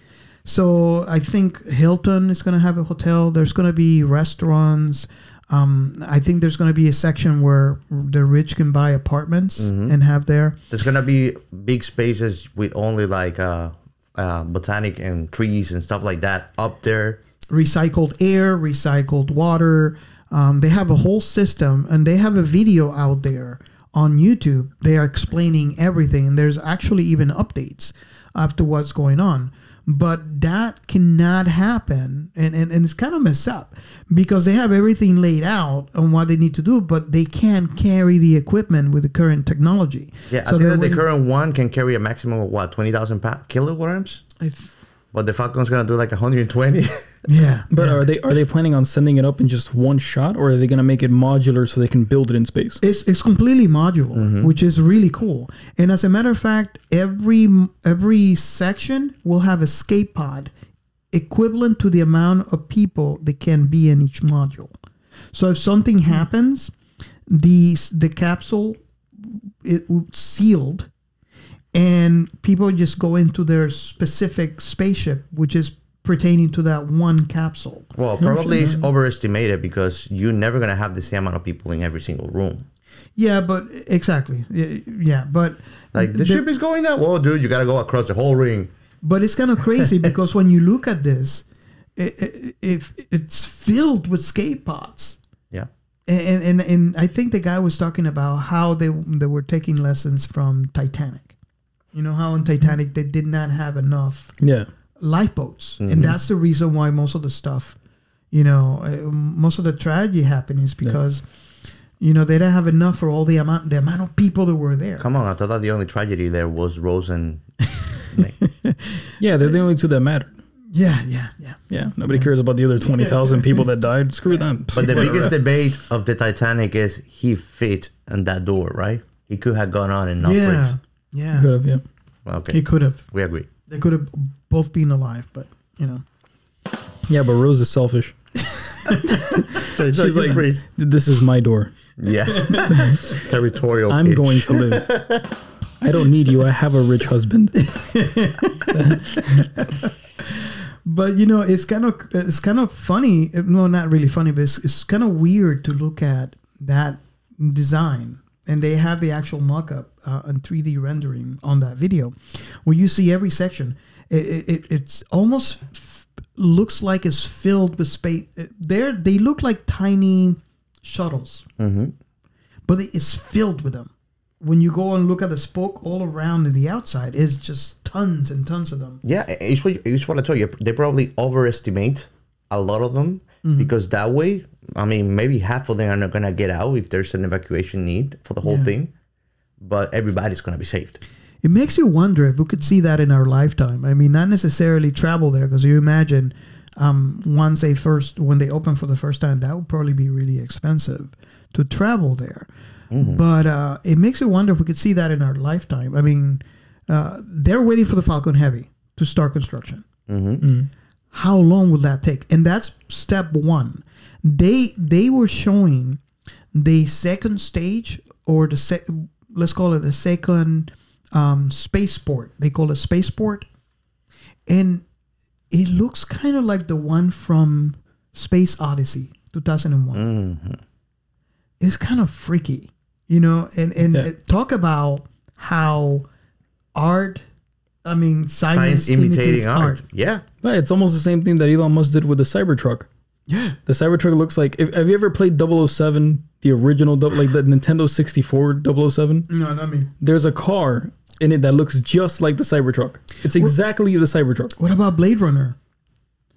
So I think Hilton is going to have a hotel. There's going to be restaurants. Um, I think there's going to be a section where the rich can buy apartments and have there. There's gonna be big spaces with only like uh, uh, botanic and trees and stuff like that up there. recycled air, recycled water. Um, they have a whole system, and they have a video out there on YouTube. They are explaining everything, and there's actually even updates after what's going on. But that cannot happen, and, and, and it's kind of messed up because they have everything laid out on what they need to do, but they can't carry the equipment with the current technology. Yeah, So I think that the current one can carry a maximum of what twenty thousand kilograms, I but the Falcon's gonna do like 120. [LAUGHS] yeah, But yeah. are they are they planning on sending it up in just one shot, or are they gonna make it modular so they can build it in space? It's, it's completely modular, Mm-hmm. which is really cool. And as a matter of fact, every every section will have a escape pod equivalent to the amount of people that can be in each module. So if something happens, the the capsule it sealed, and people just go into their specific spaceship, which is pertaining to that one capsule. well, probably it's overestimated because you're never gonna have the same amount of people in every single room. Yeah, but exactly, yeah, yeah, but Like the, the- ship is going down. Whoa, dude, you gotta go across the whole ring. But it's kind of crazy [LAUGHS] because when you look at this, it, it, if it's filled with skate pods. Yeah. And, and and I think the guy was talking about how they they were taking lessons from Titanic. You know how in Titanic they did not have enough Yeah, lifeboats, and that's the reason why most of the stuff, you know, uh, most of the tragedy happened is because, you know, they didn't have enough for all the amount the amount of people that were there. Come on, I thought that the only tragedy there was Rose and. [LAUGHS] yeah, they're the only two that matter. Yeah, yeah, yeah. Yeah, nobody cares about the other twenty thousand people that died. [LAUGHS] Screw them. But the [LAUGHS] biggest debate of the Titanic is he fit in that door, right? He could have gone on and not Yeah, freeze. yeah. could have. Yeah. Okay, He could have. we agree. They could have both been alive, but you know. Yeah, but Rose is selfish. [LAUGHS] So, She's like, this is my door. yeah, [LAUGHS] territorial. I'm bitch. going to live. I don't need you. I have a rich husband. [LAUGHS] But you know, it's kind of it's kind of funny. No, not really funny, but it's, it's kind of weird to look at that design. And they have the actual mock-up uh, and 3D rendering on that video, where you see every section. It, it, it it's almost f- looks like it's filled with space. There, they look like tiny shuttles, but it's filled with them. When you go and look at the spoke all around in the outside, it's just tons and tons of them. Yeah, it's what it's what I told you. They probably overestimate a lot of them Mm-hmm. because that way, I mean, maybe half of them are not gonna get out if there's an evacuation need for the whole thing, but everybody's gonna be saved. It makes you wonder if we could see that in our lifetime. I mean, not necessarily travel there, because you imagine um, once they first, when they open for the first time, that would probably be really expensive to travel there. But uh, it makes you wonder if we could see that in our lifetime. I mean, uh, they're waiting for the Falcon Heavy to start construction. How long will that take? And that's step one. They they were showing the second stage or the sec, let's call it the second um, spaceport. They call it spaceport, and it looks kind of like the one from Space Odyssey, two thousand and one. It's kind of freaky, you know. And and Yeah. talk about how art. I mean, science, Science imitating imitates art. Yeah, But it's almost the same thing that Elon Musk did with the Cybertruck. Yeah, The Cybertruck looks like. If, have you ever played 007, the original, like the Nintendo 64 007? no, not me. There's a car in it that looks just like the Cybertruck. It's exactly the Cybertruck. What about Blade Runner?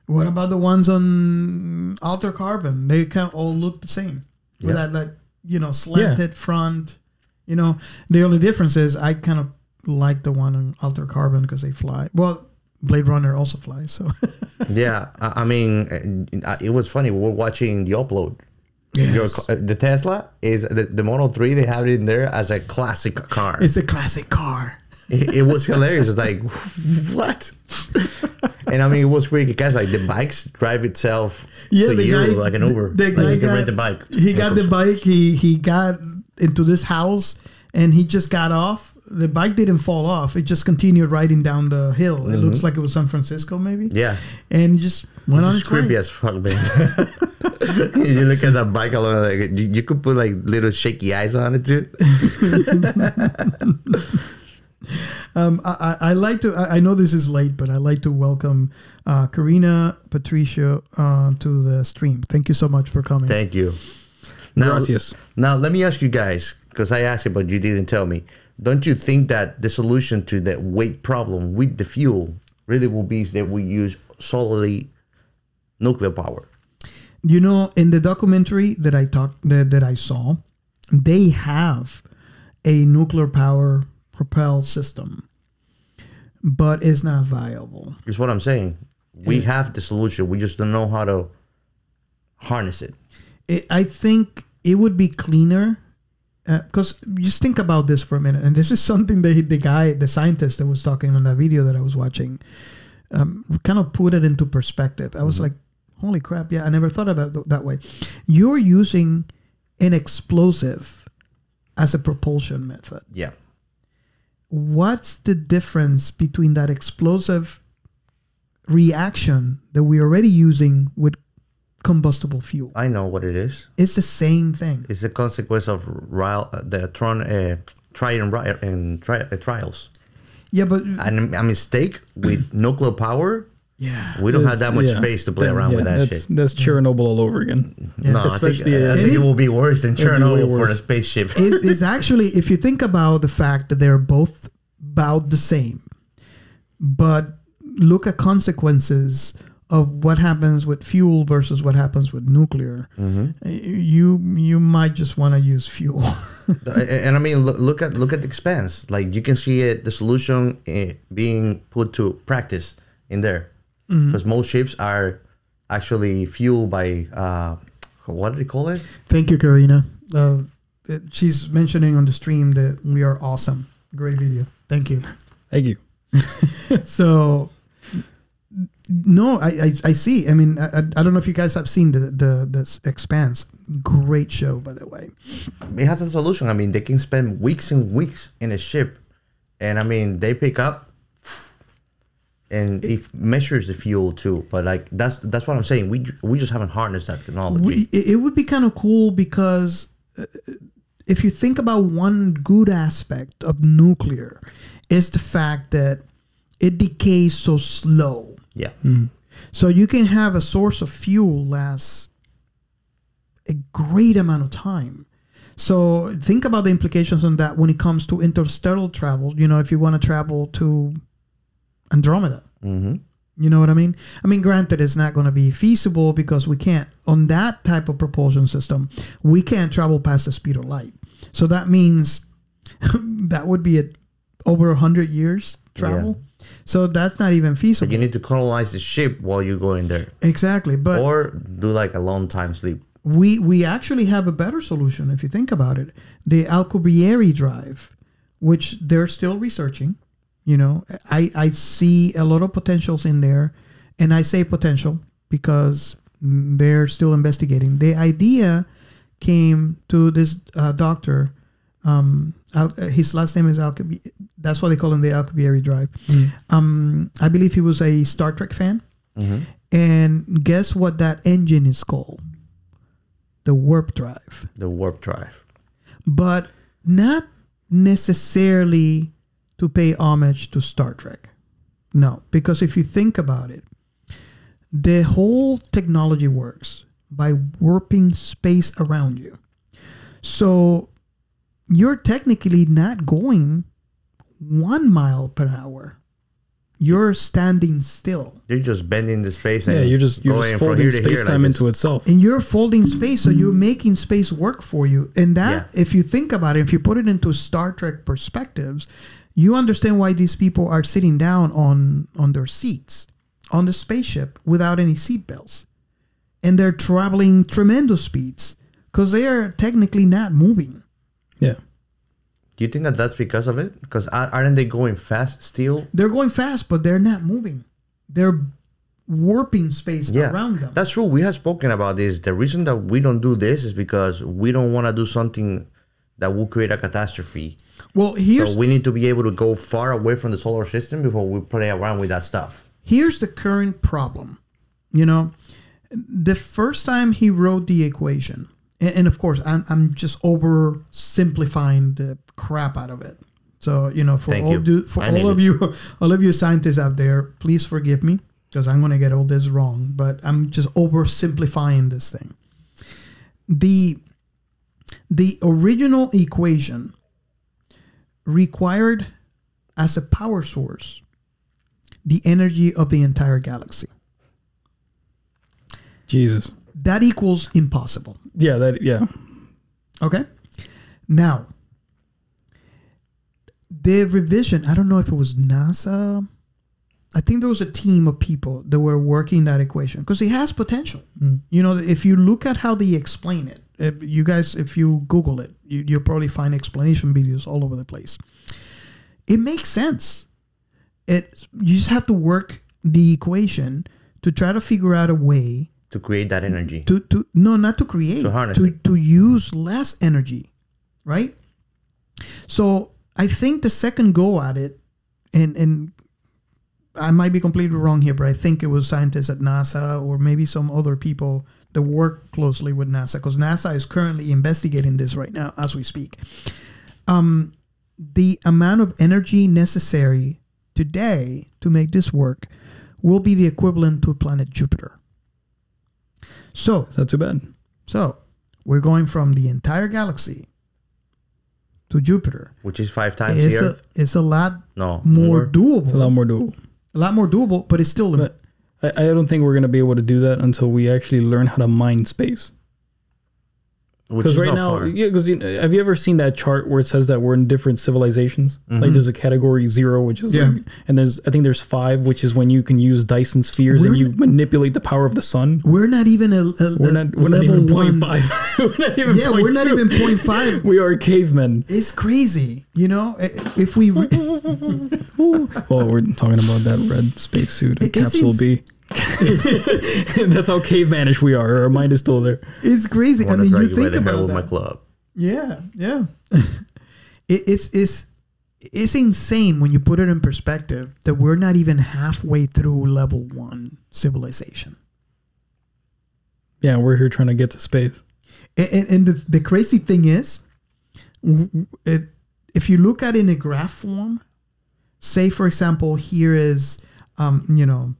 What about the ones on Altered Carbon? They kind of all look the same with Yeah. that, like you know, slanted front. You know, the only difference is I kind of like the one on Altered Carbon because they fly. Well, Blade Runner also flies, so [LAUGHS] yeah. I, I mean, uh, it was funny. We were watching the upload. Yes. ca- the Tesla is the, the Model Three. They have it in there as a classic car. it's a classic car. it, it was hilarious. It's like what? [LAUGHS] and I mean, it was pretty because like the bikes drive itself Yeah, to the you guy, like an Uber. The like guy you can got, rent the bike. He got the bike. He he got into this house and he just got off. The bike didn't fall off. It just continued riding down the hill. It looks like it was San Francisco, maybe. Yeah, and just Went on It's its way. creepy as fuck, man. [LAUGHS] [LAUGHS] you look at that bike along, like you, you could put like little shaky eyes on it too. [LAUGHS] Um, I, I I like to. I I know this is late, but I like to welcome uh, Karina Patricia uh, to the stream. Thank you so much for coming. Thank you. Now, Gracias. now let me ask you guys, because I asked you, but you didn't tell me. Don't you think that the solution to the weight problem with the fuel really will be that we use solely nuclear power? You know, in the documentary that I talked that, that I saw, they have a nuclear power propelled system, but it's not viable. Is what I'm saying. We have the solution. We just don't know how to harness it. it, I think it would be cleaner because just think about this for a minute, and this is something that he, the guy, the scientist that was talking on that video that I was watching, um, kind of put it into perspective. I was like, "Holy crap! Yeah, I never thought about it that way." You're using an explosive as a propulsion method. Yeah. What's the difference between that explosive reaction that we're already using with combustible fuel? I know what it is. It's the same thing. It's a consequence of ri- the tron, uh, try and, and tri- uh, trials. Yeah, but And a mistake with [CLEARS THROAT] nuclear power, yeah, we don't have that much yeah. space to play around yeah, with that that's, shit. That's Chernobyl all over again. no, I think, especially, I uh, think It it is- will be worse than It'll be way Chernobyl for the spaceship. it's, [LAUGHS] it's actually if you think about the fact that they're both about the same, but look at consequences of what happens with fuel versus what happens with nuclear. You you might just want to use fuel. [LAUGHS] and, and I mean, look, look at look at the expense. Like you can see it, the solution uh, being put to practice in there, Mm-hmm. because most ships are actually fueled by uh, what do they call it? Thank you, Karina. Uh, she's mentioning on the stream that we are awesome. Great video. Thank you. Thank you. [LAUGHS] so no I, I i see i mean I, I I don't know if you guys have seen the the the expanse great show by the way It has a solution. I mean, they can spend weeks and weeks in a ship, and I mean, they pick up. And it measures the fuel too, but like that's that's what I'm saying. We we just haven't harnessed that technology. we, it, it would be kind of cool because uh, if you think about one good aspect of nuclear is the fact that it decays so slow yeah, So you can have a source of fuel last a great amount of time. So think about the implications on that when it comes to interstellar travel. You know, if you want to travel to Andromeda, hmm you know what I mean? I mean, granted, it's not going to be feasible because we can't on that type of propulsion system. We can't travel past the speed of light. So that means [LAUGHS] that would be a over a hundred years travel. So that's not even feasible. you need to colonize the ship while you go in there, exactly, but or do like a long time sleep. we we actually have a better solution if you think about it the alcubierre drive which they're still researching you know i i see a lot of potentials in there and i say potential because they're still investigating the idea came to this uh, doctor um Al- uh, his last name is Alcubierre. That's why they call him the Alcubierre Drive. Um, I believe he was a Star Trek fan. And guess what that engine is called? The warp drive. The warp drive. But not necessarily to pay homage to Star Trek. No, because if you think about it, the whole technology works by warping space around you. So you're technically not going one mile per hour. You're standing still. You're just bending the space. Yeah, and you're just you're going just from folding here to here space like time this. into itself. and you're folding space so you're making space work for you and that Yeah. if you think about it if you put it into star trek perspectives you understand why these people are sitting down on on their seats on the spaceship without any seatbelts, and they're traveling tremendous speeds because they are technically not moving Yeah. Do you think that that's because of it? Because aren't they going fast still? they're going fast but they're not moving they're warping space Yeah, around them that's true. We have spoken about this. The reason that we don't do this is because we don't want to do something that will create a catastrophe. well here's So we need to be able to go far away from the solar system before we play around with that stuff. Here's the current problem. You know, the first time he wrote the equation, and, and of course, I'm, I'm just oversimplifying the crap out of it. So you know, for Thank all you. do, for I all of it. you, [LAUGHS] all of you scientists out there, please forgive me because I'm gonna get all this wrong. But I'm just oversimplifying this thing. The the original equation required as a power source the energy of the entire galaxy. Jesus. That equals impossible. Yeah, that yeah. Okay. Now, the revision, I don't know if it was NASA. I think there was a team of people that were working that equation because it has potential. Mm. You know, if you look at how they explain it, if you guys, if you Google it, you, you'll probably find explanation videos all over the place. It makes sense. It you just have to work the equation to try to figure out a way to create that energy. to to no not to create To harness to, it. to use less energy right so i think the second go at it and and i might be completely wrong here but i think it was scientists at nasa or maybe some other people that work closely with nasa because nasa is currently investigating this right now as we speak um the amount of energy necessary today to make this work will be the equivalent to planet jupiter so It's not too bad. so we're going from the entire galaxy to Jupiter. which is five times It's the a, Earth. it's a lot No, more, more. doable. It's a lot more doable. a lot more doable, but it's still But I, I don't think we're gonna be able to do that until we actually learn how to mine space. Which Because right not now, far. yeah. Because you know, have you ever seen that chart where it says that we're in different civilizations? Mm-hmm. Like there's a category zero, which is Yeah. like, and there's I think there's five, which is when you can use Dyson spheres and We're you manipulate the power of the sun. we're not even a, a, We're a not we're not level even point one. five. [LAUGHS] we're not even Yeah, we're not 0.2. even point five. [LAUGHS] We are cavemen. It's crazy, you know. If we, [LAUGHS] re- Well, we're talking about that red spacesuit, It- it's capsule B. [LAUGHS] That's how cavemanish we are. Our mind is still there. it's crazy. I I mean, you you think the hair about with my that. club. Yeah, yeah. [LAUGHS] it, it's it's it's insane when you put it in perspective that we're not even halfway through level one civilization. Yeah, we're here trying to get to space. And, and, and the, the crazy thing is, w- w- it, if you look at it in a graph form, say for example, here is, um, you know,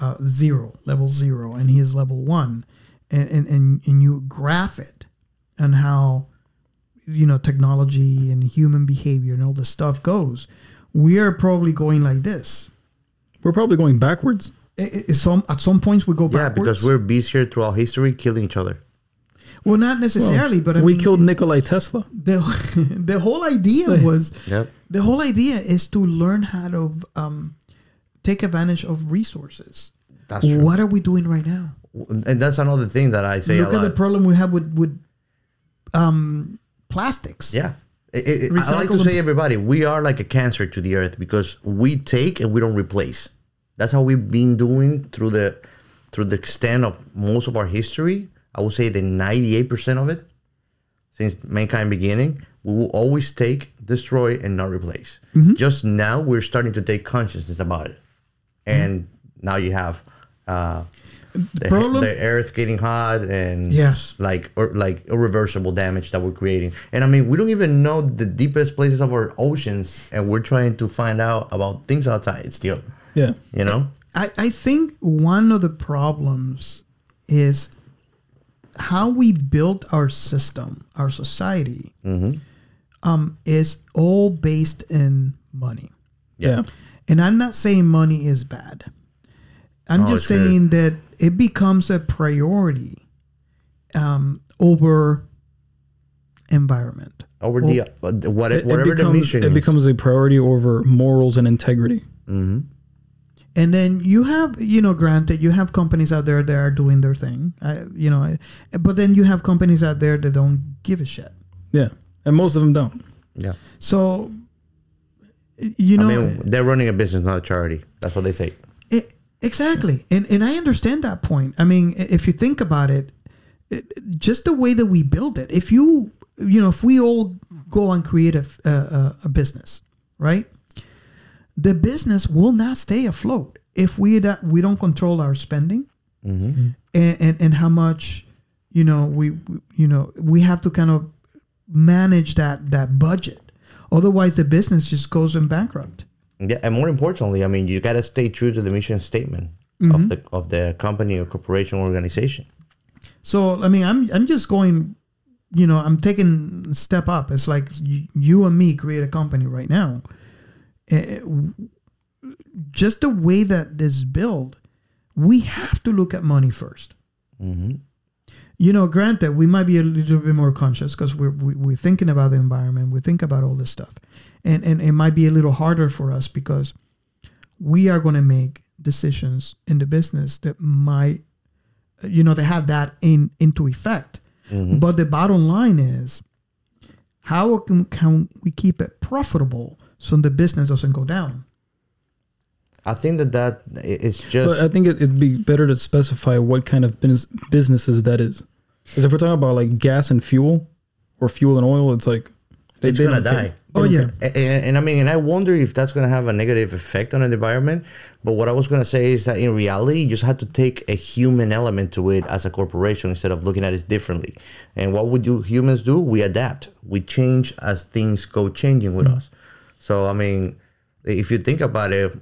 uh, zero, level zero, and he is level one, and, and, and, and you graph it and how, you know, technology and human behavior and all this stuff goes, we are probably going like this. We're probably going backwards. I- I- some, at some points we go Yeah, backwards. because we're busier throughout history killing each other. well, not necessarily, but I we mean, killed Nikolai Tesla. the [LAUGHS] the whole idea [LAUGHS] was Yep. the whole idea is to learn how to um, take advantage of resources. That's true. What are we doing right now? And that's another thing that I say Look at the problem we have with with um, plastics. Yeah. It- it- I like to say, everybody, we are like a cancer to the earth because we take and we don't replace. That's how we've been doing through the through the extent of most of our history. I would say the ninety eight percent of it since mankind beginning. We will always take, destroy, and not replace. Mm-hmm. Just now, we're starting to take consciousness about it, and now you have uh, the, problem- the earth getting hot and Yes. like or like irreversible damage that we're creating. And I mean, we don't even know the deepest places of our oceans, and we're trying to find out about things outside still. Yeah. You know, I, I think one of the problems is how we built our system, our society, Mm-hmm. um, is all based in money. Yeah. And I'm not saying money is bad. I'm Oh, just it's good. saying that it becomes a priority um, over environment. over the uh, what, It, it whatever the becomes, mission it is. becomes a priority over morals and integrity. mm-hmm. And then you have, you know, granted, you have companies out there that are doing their thing, uh, you know, but then you have companies out there that don't give a shit. Yeah. And most of them don't. Yeah, So, you know, I mean, eh, they're running a business, not a charity. That's what they say. It, exactly, and and I understand that point. I mean, if you think about it, it, just the way that we build it. If you you know, if we all go and create a a, a- business, right? The business will not stay afloat if we don't, we don't control our spending. Mm-hmm. and, and and how much you know we- you know we have to kind of manage that that budget otherwise the business just goes in bankrupt. Yeah, and more importantly, I mean, you gotta stay true to the mission statement Mm-hmm. of the of the company or corporation or organization. so i mean i'm i'm just going you know i'm taking step up. It's like you, you and me create a company right now. Eh, just the way that this is built we have to look at money 1st you know granted we might be a little bit more conscious because we're we, we're thinking about the environment we think about all this stuff. And and it might be a little harder for us because we are going to make decisions in the business that might you know they have that in into effect. Mm-hmm. But the bottom line is how can, can we keep it profitable so the business doesn't go down I think that that i- it's But just I think it, it'd be better to specify what kind of business businesses that is. Because if we're talking about like gas and fuel, or fuel and oil, it's like they, it's they gonna don't care. die. Oh, yeah. care. And, and I mean, and I wonder if that's going to have a negative effect on the environment. But what I was going to say is that in reality, you just have to take a human element to it as a corporation instead of looking at it differently. And what we do, humans do, we adapt. We change as things go changing with mm-hmm. us. So, I mean, if you think about it,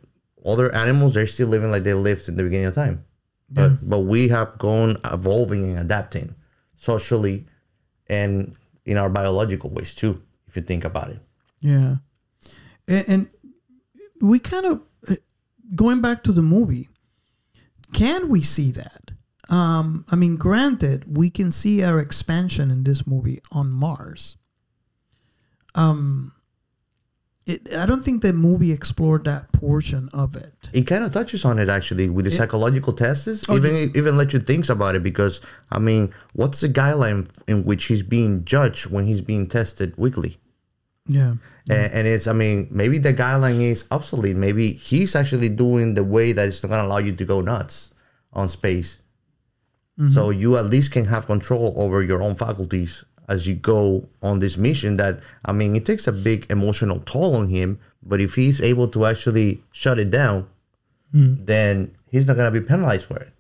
other animals, they're still living like they lived in the beginning of time. But, but we have gone evolving and adapting socially and in our biological ways too, if you think about it. Yeah, and, and we kind of uh, going back to the movie. Can we see that? Um, I mean, granted, we can see our expansion in this movie on Mars. Um, it, I don't think the movie explored that portion of it. it kind of touches on it actually with the psychological tests Oh, even even let you think about it because i mean what's the guideline in which he's being judged when he's being tested weekly? Yeah, and, and it's i mean maybe the guideline is obsolete. Maybe he's actually doing the way that it's not going to allow you to go nuts on space. Mm-hmm. So you at least can have control over your own faculties as you go on this mission that i mean it takes a big emotional toll on him but if he's able to actually shut it down then he's not going to be penalized for it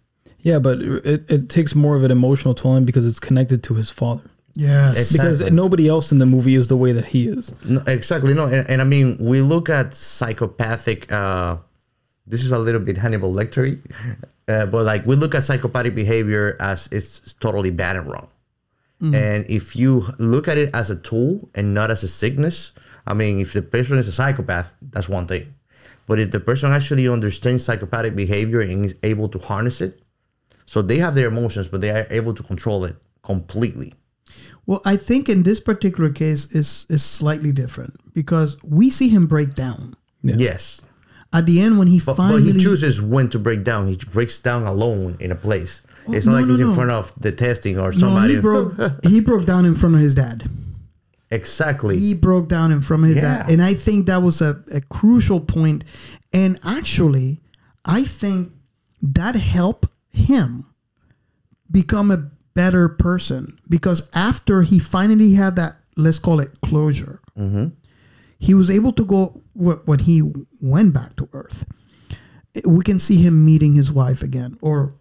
Yeah, but it, it takes more of an emotional toll on him because it's connected to his father. yes, Because nobody else in the movie is the way that he is. No, exactly. No, and, and I mean, we look at psychopathic. Uh, this is a little bit Hannibal Lecter, [LAUGHS] uh, but like we look at psychopathic behavior as it's totally bad and wrong. Mm. And if you look at it as a tool and not as a sickness, I mean, if the person is a psychopath, that's one thing. But if the person actually understands psychopathic behavior and is able to harness it, so they have their emotions, but they are able to control it completely. Well, I think in this particular case is is slightly different because we see him break down Yeah. Yes. at the end when he But, finally but he chooses when to break down. He breaks down alone in a place. It's not no, like no, he's in front of the testing or No, somebody. he broke. he broke down in front of his dad. exactly. He broke down in front of his Yeah. dad, and I think that was a, a crucial point. And actually, I think that helped him become a better person because after he finally had that, let's call it closure, mm-hmm. he was able to go when he went back to Earth. We can see him meeting his wife again or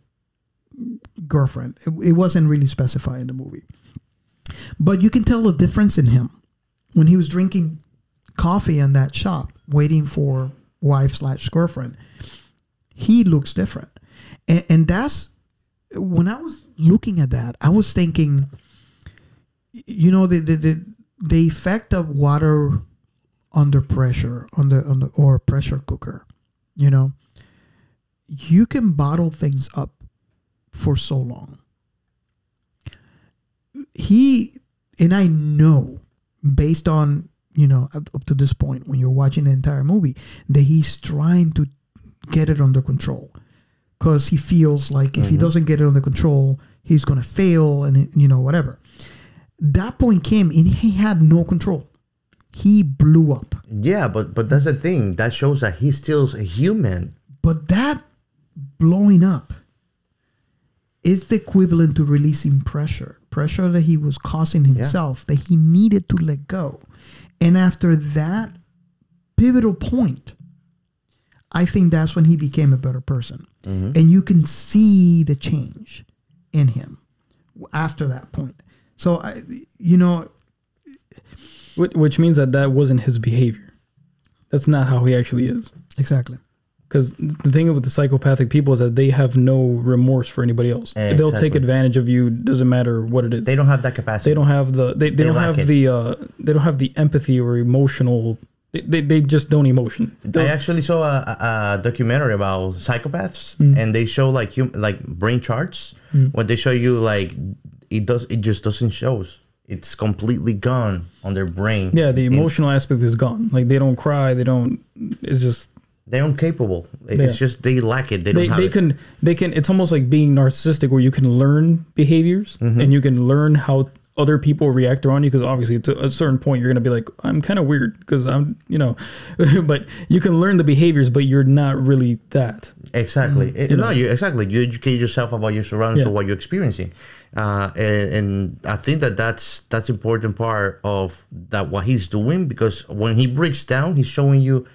girlfriend. It, it wasn't really specified in the movie, but you can tell the difference in him when he was drinking coffee in that shop, waiting for wife slash girlfriend. He looks different, and, and that's when I was looking at that, I was thinking, you know, the the the, the effect of water under pressure on the on the or pressure cooker, you know, you can bottle things up for so long. He and I know based on you know up, to this point when you're watching the entire movie that he's trying to get it under control because he feels like if he mm-hmm. doesn't get it under control he's going to fail and you know whatever that point came and he had no control he blew up yeah, but but that's the thing. That shows that he's still a human. but that blowing up is the equivalent to releasing pressure pressure that he was causing himself that he needed to let go and after that pivotal point I think that's when he became a better person, mm-hmm. and you can see the change in him after that point. So I, you know, which means that that wasn't his behavior. That's not how he actually is. exactly. Because the thing with the psychopathic people is that they have no remorse for anybody else. They'll take advantage of you. Doesn't matter what it is. They don't have that capacity. They don't have the they, they, don't have it. the uh they don't have the empathy or emotional they, they, they just don't emotion. I They'll- actually saw a, a documentary about psychopaths, Mm. and they show like hum, like brain charts. When they show you like it does, it just doesn't shows. It's completely gone on their brain. yeah, the emotional aspect is gone. Like they don't cry, they don't it's just they're incapable. It- Yeah. It's just they lack it. They don't they, have they it. can they can it's almost like being narcissistic where you can learn behaviors Mm-hmm. and you can learn how other people react around you because obviously to a certain point you're going to be like i'm kind of weird because i'm you know [LAUGHS] but you can learn the behaviors but you're not really that Exactly. It- no, you exactly. You educate yourself about your surroundings Yeah. or what you're experiencing, uh, and, and I think that that's that's important part of that what he's doing because when he breaks down, he's showing you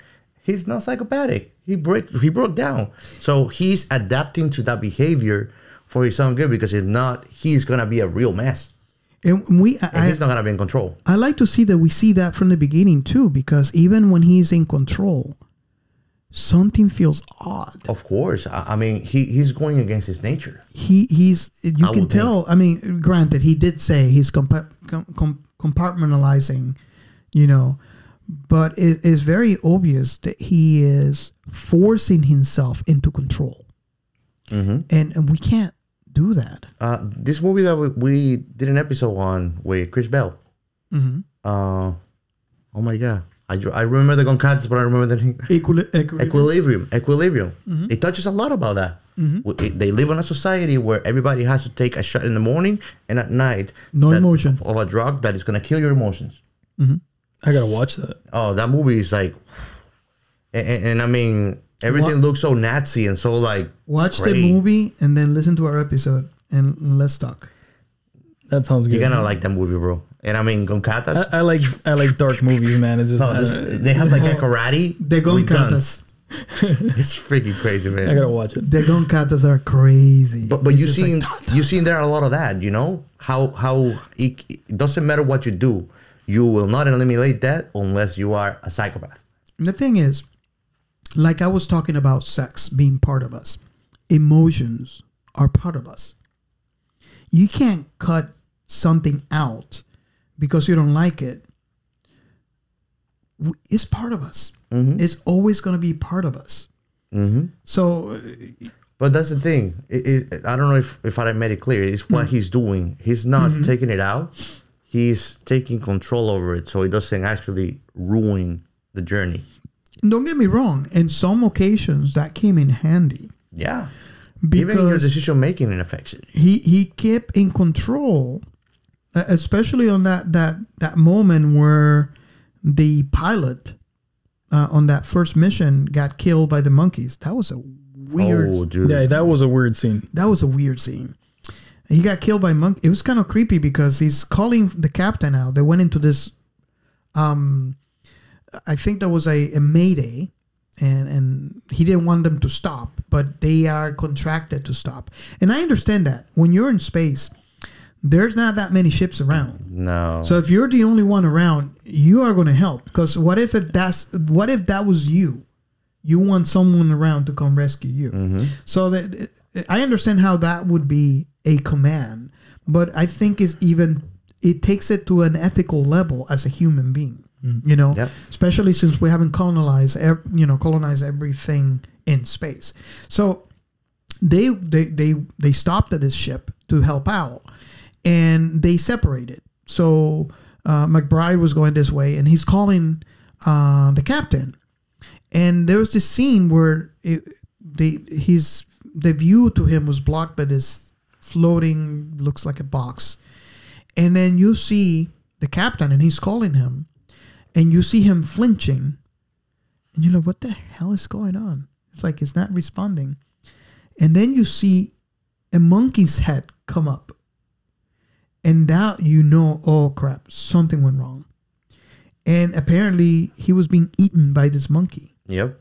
he's not psychopathic. He break he broke down, so he's adapting to that behavior for his own good because if not, he's gonna be a real mess. And we, I, And I, he's not gonna be in control. I like to see that we see that from the beginning too, because even when he's in control, something feels odd. Of course, I, I mean he he's going against his nature. He he's you I can tell. I mean, granted, he did say he's compa- com- com- compartmentalizing, you know, but it is very obvious that he is forcing himself into control, Mm-hmm. and and we can't do that. Uh, this movie that we, we did an episode on with Chris Bell. Mm-hmm. Uh, oh my god, I, I remember the gun katas, but I remember the name. Equili- equili- equilibrium. Equilibrium. Mm-hmm. It touches a lot about that. It- They live in a society where everybody has to take a shot in the morning and at night. No that- emotion. of a drug that is gonna kill your emotions. I gotta watch that Oh, that movie is like, and, and, and I mean everything What- looks so Nazi and so like. Watch great. the movie and then listen to our episode and let's talk. that sounds good You're gonna like that movie, bro. And I mean gun katas. I, I like i like dark movies man it's just no, this, don't- they have like a karate. The with gun katas. [LAUGHS] it's freaking crazy, man. I gotta watch it The gun katas are crazy. But but you It's just seen like, you seen there a lot of that, you know how how it, it doesn't matter what you do, you will not eliminate that unless you are a psychopath. The thing is, like I was talking about sex being part of us, emotions are part of us. You can't cut something out because you don't like it. It's part of us. It's always going to be part of us. Mm-hmm. So, uh, But that's the thing. It, it, I don't know if if I made it clear. It's what he's doing. He's not taking it out. He's taking control over it, so it doesn't actually ruin the journey. don't get me wrong. In some occasions, that came in handy Yeah. Even your decision making it affects it. he he kept in control especially on that that that moment where the pilot uh, on that first mission got killed by the monkeys that was a weird Oh, dude. yeah that was a weird scene that was a weird scene he got killed by monk. It was kind of creepy because he's calling the captain out. They went into this um i think there was a, a mayday and and he didn't want them to stop but they are contracted to stop. And i understand that. When you're in space there's not that many ships around. No. so if you're the only one around you are going to help. Because what if it that's what if that was you? You want someone around to come rescue you. So that i understand how that would be a command but i think it's even it takes it to an ethical level as a human being you know? Yep. especially since we haven't colonized ev- you know colonized everything in space. So they they they they stopped at this ship to help out and they separated. So uh, mcbride was going this way and he's calling uh, the captain. And there was this scene where it, they his the view to him was blocked by this floating looks like a box. And then you see the captain and he's calling him and you see him flinching and you're like what the hell is going on? It's like it's not responding. And then you see a monkey's head come up and now you know oh crap something went wrong. And apparently he was being eaten by this monkey. Yep.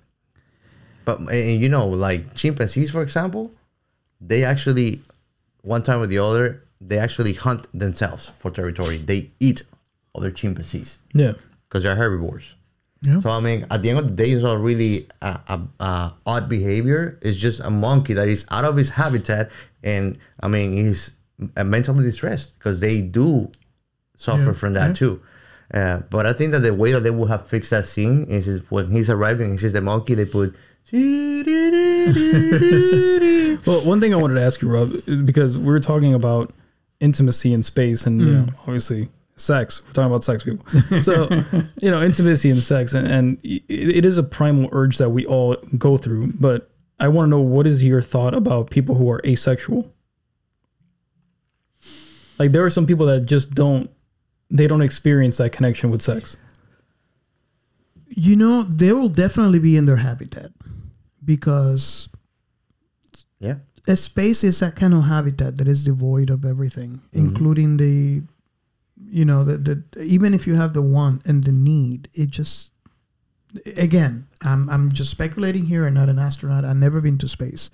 But and you know, like chimpanzees, for example, they actually one time or the other they actually hunt themselves for territory. They eat other chimpanzees Yeah. because they're herbivores. Yeah. So I mean, at the end of the day, it's not really a, a, a odd behavior. It's just a monkey that is out of his habitat, and I mean, he's mentally distressed because they do suffer Yeah, from that yeah. too. Uh, but I think that the way that they would have fixed that scene is, is when he's arriving, he sees the monkey. They put. [LAUGHS] Well, one thing I wanted to ask you, Rob, because we were talking about intimacy in space, and you mm. know, obviously sex. We're talking about sex, people. So, [LAUGHS] you know, intimacy and sex, and, and it, it is a primal urge that we all go through. But I want to know what is your thought about people who are asexual? Like, there are some people that just don't, they don't experience that connection with sex. You know, they will definitely be in their habitat because yeah. a space is that kind of habitat that is devoid of everything, including the, you know, the, the even if you have the want and the need, it just, again, I'm I'm just speculating here. and not an astronaut. I've never been to space,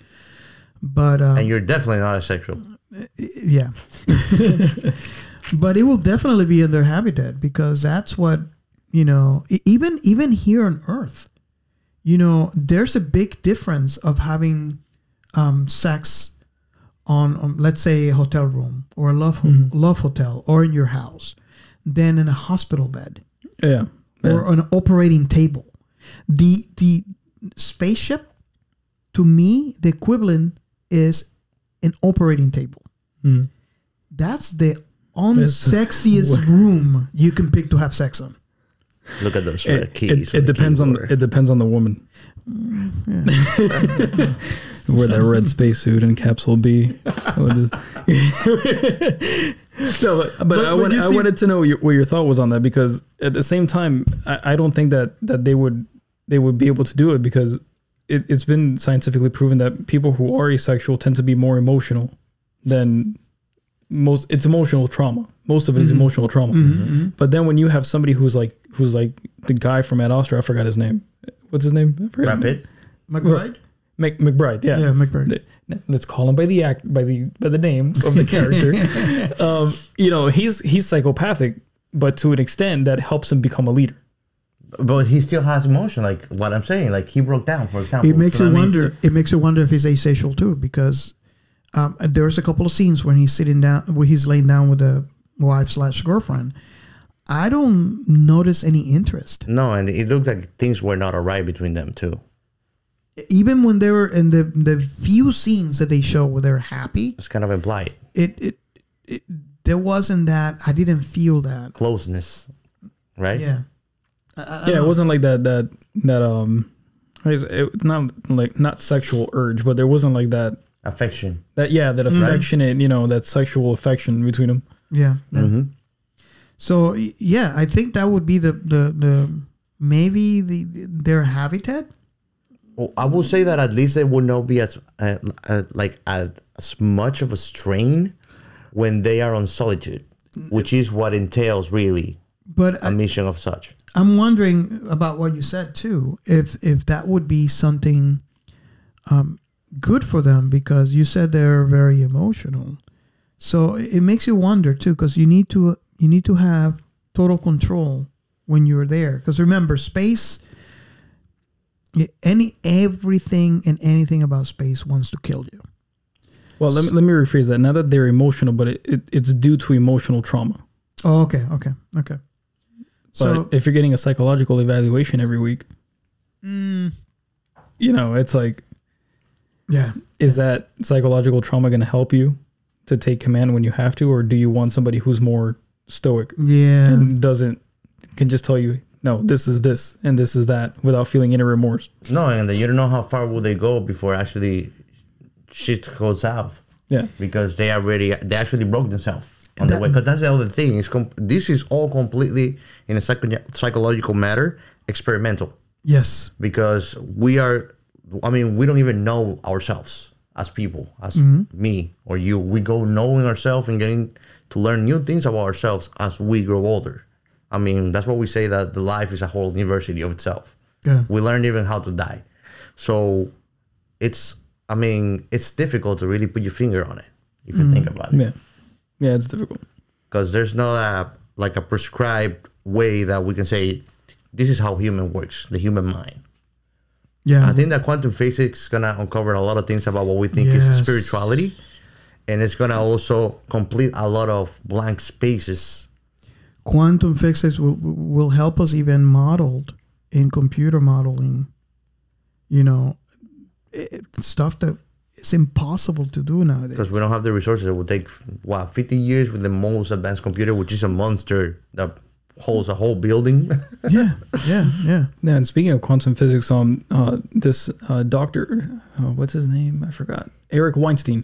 but um, And you're definitely not asexual. yeah but it will definitely be in their habitat because that's what you know even even here on earth you know there's a big difference of having um, sex on, on let's say a hotel room or a love love hotel or in your house than in a hospital bed Yeah. or an operating table. The the spaceship, to me, the equivalent is an operating table. Mhm. That's the unsexiest [LAUGHS] room you can pick to have sex on. Look at those red It, keys. it, it the depends on keyboard. it depends on the woman. Wear that red [LAUGHS] spacesuit and capsule B. What is- [LAUGHS] no, but, but, But- I, want, I see- wanted to know your, what your thought was on that because at the same time, I, I don't think that that they would they would be able to do it because it, it's been scientifically proven that people who are asexual tend to be more emotional than most. It's emotional trauma. Most of it is Mm-hmm. emotional trauma. But then when you have somebody who's like who's like the guy from Ad Astra, I forgot his name. What's his name? I forgot his Brad. Pitt? McBride? Mc, McBride. Yeah. Yeah, McBride. Let's call him by the act by the by the name of the character. [LAUGHS] um, you know, he's he's psychopathic, but to an extent that helps him become a leader. But he still has emotion, like what I'm saying. Like he broke down, for example. It makes So you that means- wonder. It makes you wonder if he's asexual too, because um, there's a couple of scenes when he's sitting down, where he's laying down with a wife slash girlfriend. I don't notice any interest. No, and it looked like things were not alright between them too. even when they were in the the few scenes that they show where they're happy, It's kind of implied it it, it there wasn't that. I didn't feel that. closeness, right? Yeah, I- I- I yeah, it wasn't like that that that um, it's it's not like not sexual urge, but there wasn't like that Affection. that yeah that affectionate you know that sexual affection between them. yeah. yeah. Mm-hmm. So yeah, I think that would be the the the maybe the their habitat. Well, I will say that at least they will not be as uh, uh, like as, as much of a strain when they are on solitude, which is what entails really But a I, mission of such. I'm wondering about what you said too. If if that would be something um, good for them because you said they're very emotional. So it it makes you wonder too because you need to you need to have total control when you're there because remember space any everything and anything about space wants to kill you. Well, let me let me rephrase that. Not that they're emotional, but it, it it's due to emotional trauma. Oh, okay, okay, okay. But So if you're getting a psychological evaluation every week, mm, you know, it's like, yeah, is that psychological trauma going to help you to take command when you have to, or do you want somebody who's more stoic yeah, and doesn't can just tell you, no, this is this and this is that without feeling any remorse? No, and then you don't know how far will they go before actually shit goes south Yeah, because they already they actually broke themselves on the way. Because that's the other thing. Is com- this is all completely in a psycho- psychological matter experimental yes, because we are. I mean, we don't even know ourselves as people, as mm-hmm. me or you. We go knowing ourselves and getting to learn new things about ourselves as we grow older. I mean, that's what we say that the life is a whole university of itself yeah. we learn even how to die So it's, I mean, it's difficult to really put your finger on it if you think mm-hmm. about it. Yeah, yeah, it's difficult. because there's not a like a prescribed way that we can say this is how human works, the human mind. Yeah. I think that quantum physics is gonna uncover a lot of things about what we think is spirituality, and it's gonna also complete a lot of blank spaces. quantum physics will will help us even modeled in computer modeling you know it, stuff that is impossible to do nowadays Because we don't have the resources, it would take what 50 years with the most advanced computer, which is a monster that holds a whole building. [LAUGHS] yeah yeah yeah Yeah, and speaking of quantum physics, um, uh, this uh, doctor, uh, what's his name? I forgot. Eric Weinstein.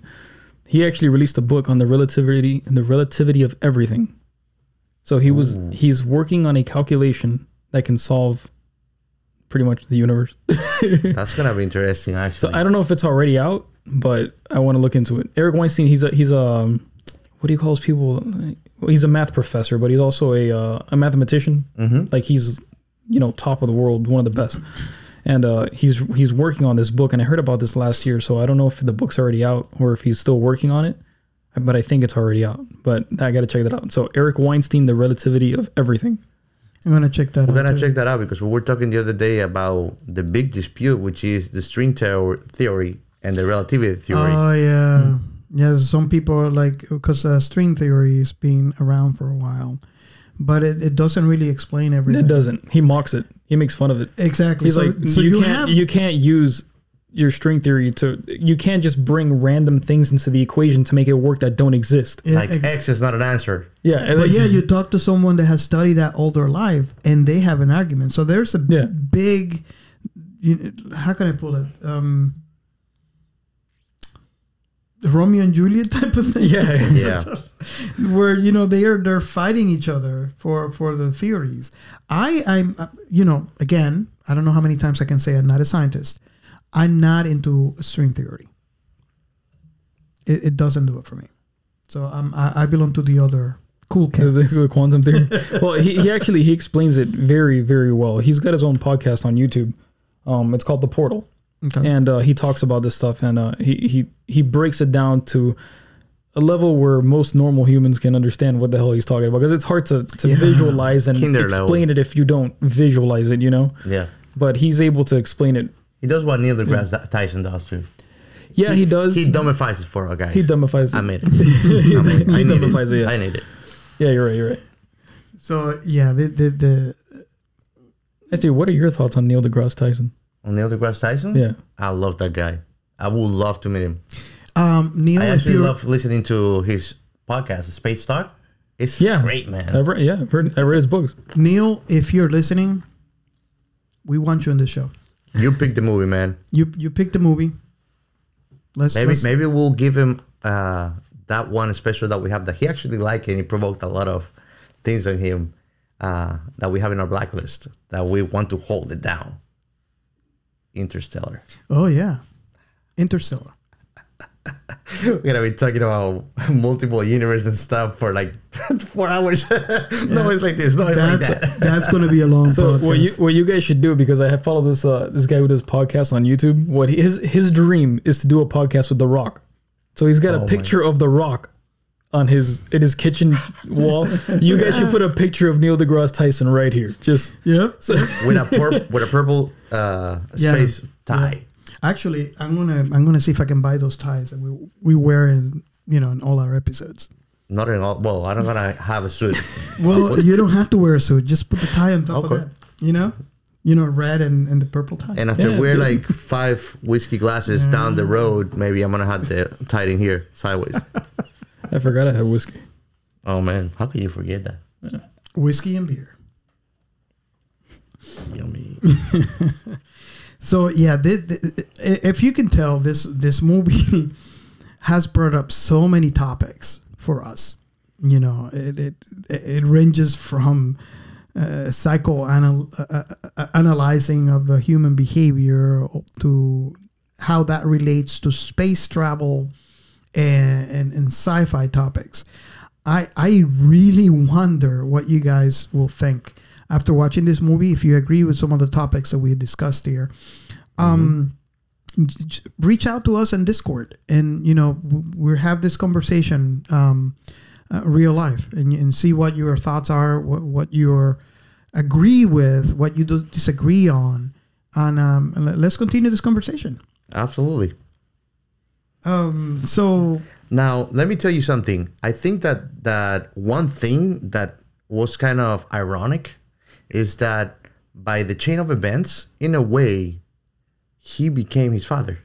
He actually released a book on the relativity the relativity of everything. So he was he's working on a calculation that can solve pretty much the universe. [LAUGHS] That's gonna be interesting, actually. So. I don't know if it's already out, but I want to look into it. Eric Weinstein, he's a he's a um, what do you call his people? Well, he's a math professor, but he's also a uh, a mathematician. Mm-hmm. Like he's you know top of the world, one of the best. And uh, he's he's working on this book, and I heard about this last year. So I don't know if the book's already out or if he's still working on it, but I think it's already out. But I got to check that out. So Eric Weinstein, the relativity of everything. i'm gonna check that We're out gonna too. check that out because we were talking the other day about the big dispute, which is the string theor- theory and the relativity theory. oh yeah yeah some people are like because uh, string theory has been around for a while but it, it doesn't really explain everything It doesn't. He mocks it. He makes fun of it. exactly He's so, like, so you, you, can't have you can't use your string theory to you can't just bring random things into the equation to make it work that don't exist. yeah, like ex- X is not an answer. Yeah, But it's- yeah, you talk to someone that has studied that all their life, and they have an argument. So there's a Yeah. big. You, how can I pull it? Um, the Romeo and Juliet type of thing. yeah, [LAUGHS] Yeah. where you know they are they're fighting each other for for the theories. I I'm uh, you know again I don't know how many times I can say I'm not a scientist. I'm not into string theory. It, it doesn't do it for me. So I'm I, I belong to the other cool the quantum theory. [LAUGHS] well, he, he actually he explains it very very well. He's got his own podcast on YouTube. Um, it's called The Portal. Okay. and uh, he talks about this stuff and uh, he, he he breaks it down to a level where most normal humans can understand what the hell he's talking about because it's hard to, to Yeah. visualize and Kinder explain it if you don't visualize it you know Yeah. but he's able to explain it He does what Neil deGrasse Tyson does too. yeah he does He dumbifies it for our guys. he dumbifies I it made it. [LAUGHS] I, made it. I need dumbifies it, it. yeah. I need it. yeah you're right you're right So yeah, the the, the actually what are your thoughts on neil degrasse tyson On Neil deGrasse Tyson? yeah I love that guy. I would love to meet him. um Neil, I actually love listening to his podcast, Space Talk. It's Yeah. great, man. I've read, yeah I've, heard, I read his books Neil, if you're listening, we want you on the show. You pick the movie, man. You you pick the movie. Let's Maybe let's, maybe we'll give him uh, that one special that we have that he actually liked and he provoked a lot of things on him uh, that we have in our blacklist that we want to hold it down. Interstellar. Oh yeah, Interstellar. [LAUGHS] We're gonna be talking about multiple universes and stuff for like [LAUGHS] four hours. [LAUGHS] no, it's like this. No, it's like That's that. that's going to be a long So podcast. what you what you guys should do because I have followed this uh, this guy who does podcasts on YouTube. What his his dream is to do a podcast with The Rock. So he's got Oh a my- picture of The Rock on his in his kitchen wall. You guys should put a picture of Neil deGrasse Tyson right here. Just yep. so, with a pur- with a purple uh, Yeah. space tie. Actually, I'm gonna I'm gonna see if I can buy those ties and we we wear in you know in all our episodes. Not in all. Well, I'm not gonna have a suit. Well, you don't have to wear a suit. Just put the tie on top Okay. of that. You know, you know, red and, and the purple tie. And after Yeah, we're good. like five whiskey glasses down the road, maybe I'm gonna have the tied in here sideways. [LAUGHS] I forgot I had whiskey. Oh man, how can you forget that? Whiskey and beer. Yummy. [LAUGHS] So yeah, this, this, if you can tell, this this movie [LAUGHS] has brought up so many topics for us. You know, it it, it ranges from uh, psychoanalyzing uh, uh, uh, of the human behavior to how that relates to space travel and, and, and sci-fi topics. I I really wonder what you guys will think after watching this movie. If you agree with some of the topics that we discussed here, um, j- reach out to us on Discord, and you know we have this conversation, um, uh, real life, and, and see what your thoughts are, what what you agree with, what you disagree on, and, um, let's continue this conversation. Absolutely. Um, so Now, let me tell you something. I think that that one thing that was kind of ironic is that by the chain of events, in a way, he became his father.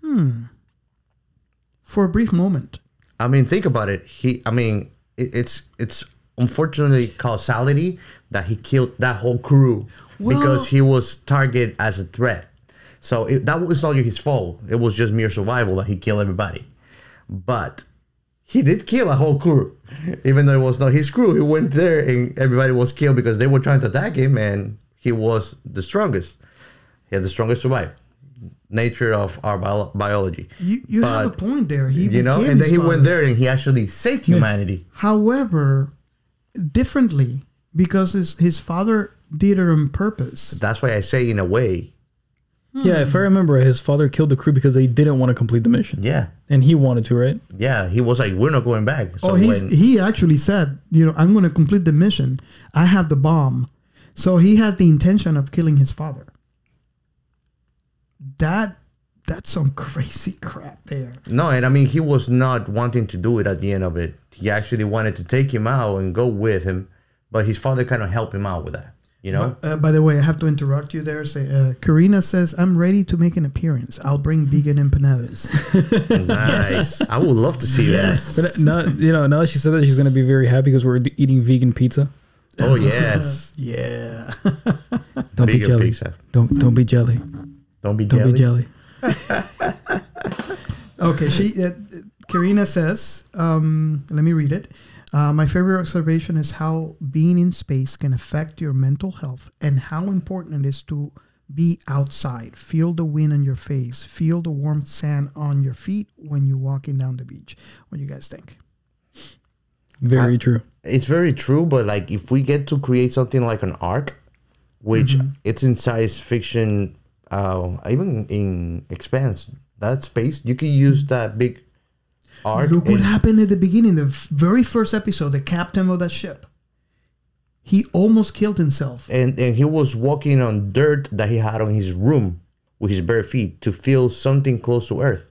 Hmm. For a brief moment, I mean, think about it. He, I mean, it, it's it's unfortunately causality that he killed that whole crew Well- because he was targeted as a threat. So it, that was not his fault. It was just mere survival that he killed everybody. But he did kill a whole crew, [LAUGHS] even though it was not his crew. He went there and everybody was killed because they were trying to attack him, and he was the strongest. He had the strongest survive. Nature of our bio- biology. you, you have a point there. He you know, and then he went there and he actually saved humanity. However, differently because his his father did it on purpose. That's why I say, in a way, Hmm. Yeah, if I remember, his father killed the crew because they didn't want to complete the mission, yeah, and he wanted to, right? yeah. He was like, "We're not going back." So oh, he's when- he actually said, you know, I'm going to complete the mission. I have the bomb, so he has the intention of killing his father. That that's some [LAUGHS] crazy crap there. no, and I mean, he was not wanting to do it at the end of it. He actually wanted to take him out and go with him, but his father kind of helped him out with that. You know, Uh, by the way, I have to interrupt you there. Say, uh, Karina says, "I'm ready to make an appearance. I'll bring vegan empanadas." [LAUGHS] nice. I would love to see But now, you know, now that she said that, she's gonna be very happy because we're eating vegan pizza. Oh yes, [LAUGHS] yeah. [LAUGHS] Don't be jelly. pizza. Don't don't be jelly. Don't be jelly. Don't jelly. be jelly. Okay, she uh, Karina says, um, let me read it. Uh, my favorite observation is how being in space can affect your mental health and how important it is to be outside. Feel the wind on your face, feel the warm sand on your feet when you're walking down the beach. What do you guys think? Very true. it's very true but like if we get to create something like an ark which Mm-hmm. it's in science fiction uh even in expanse that space you can use that big ark Look what happened at the beginning, the very first episode, the captain of that ship. He almost killed himself. and and he was walking on dirt that he had on his room with his bare feet to feel something close to earth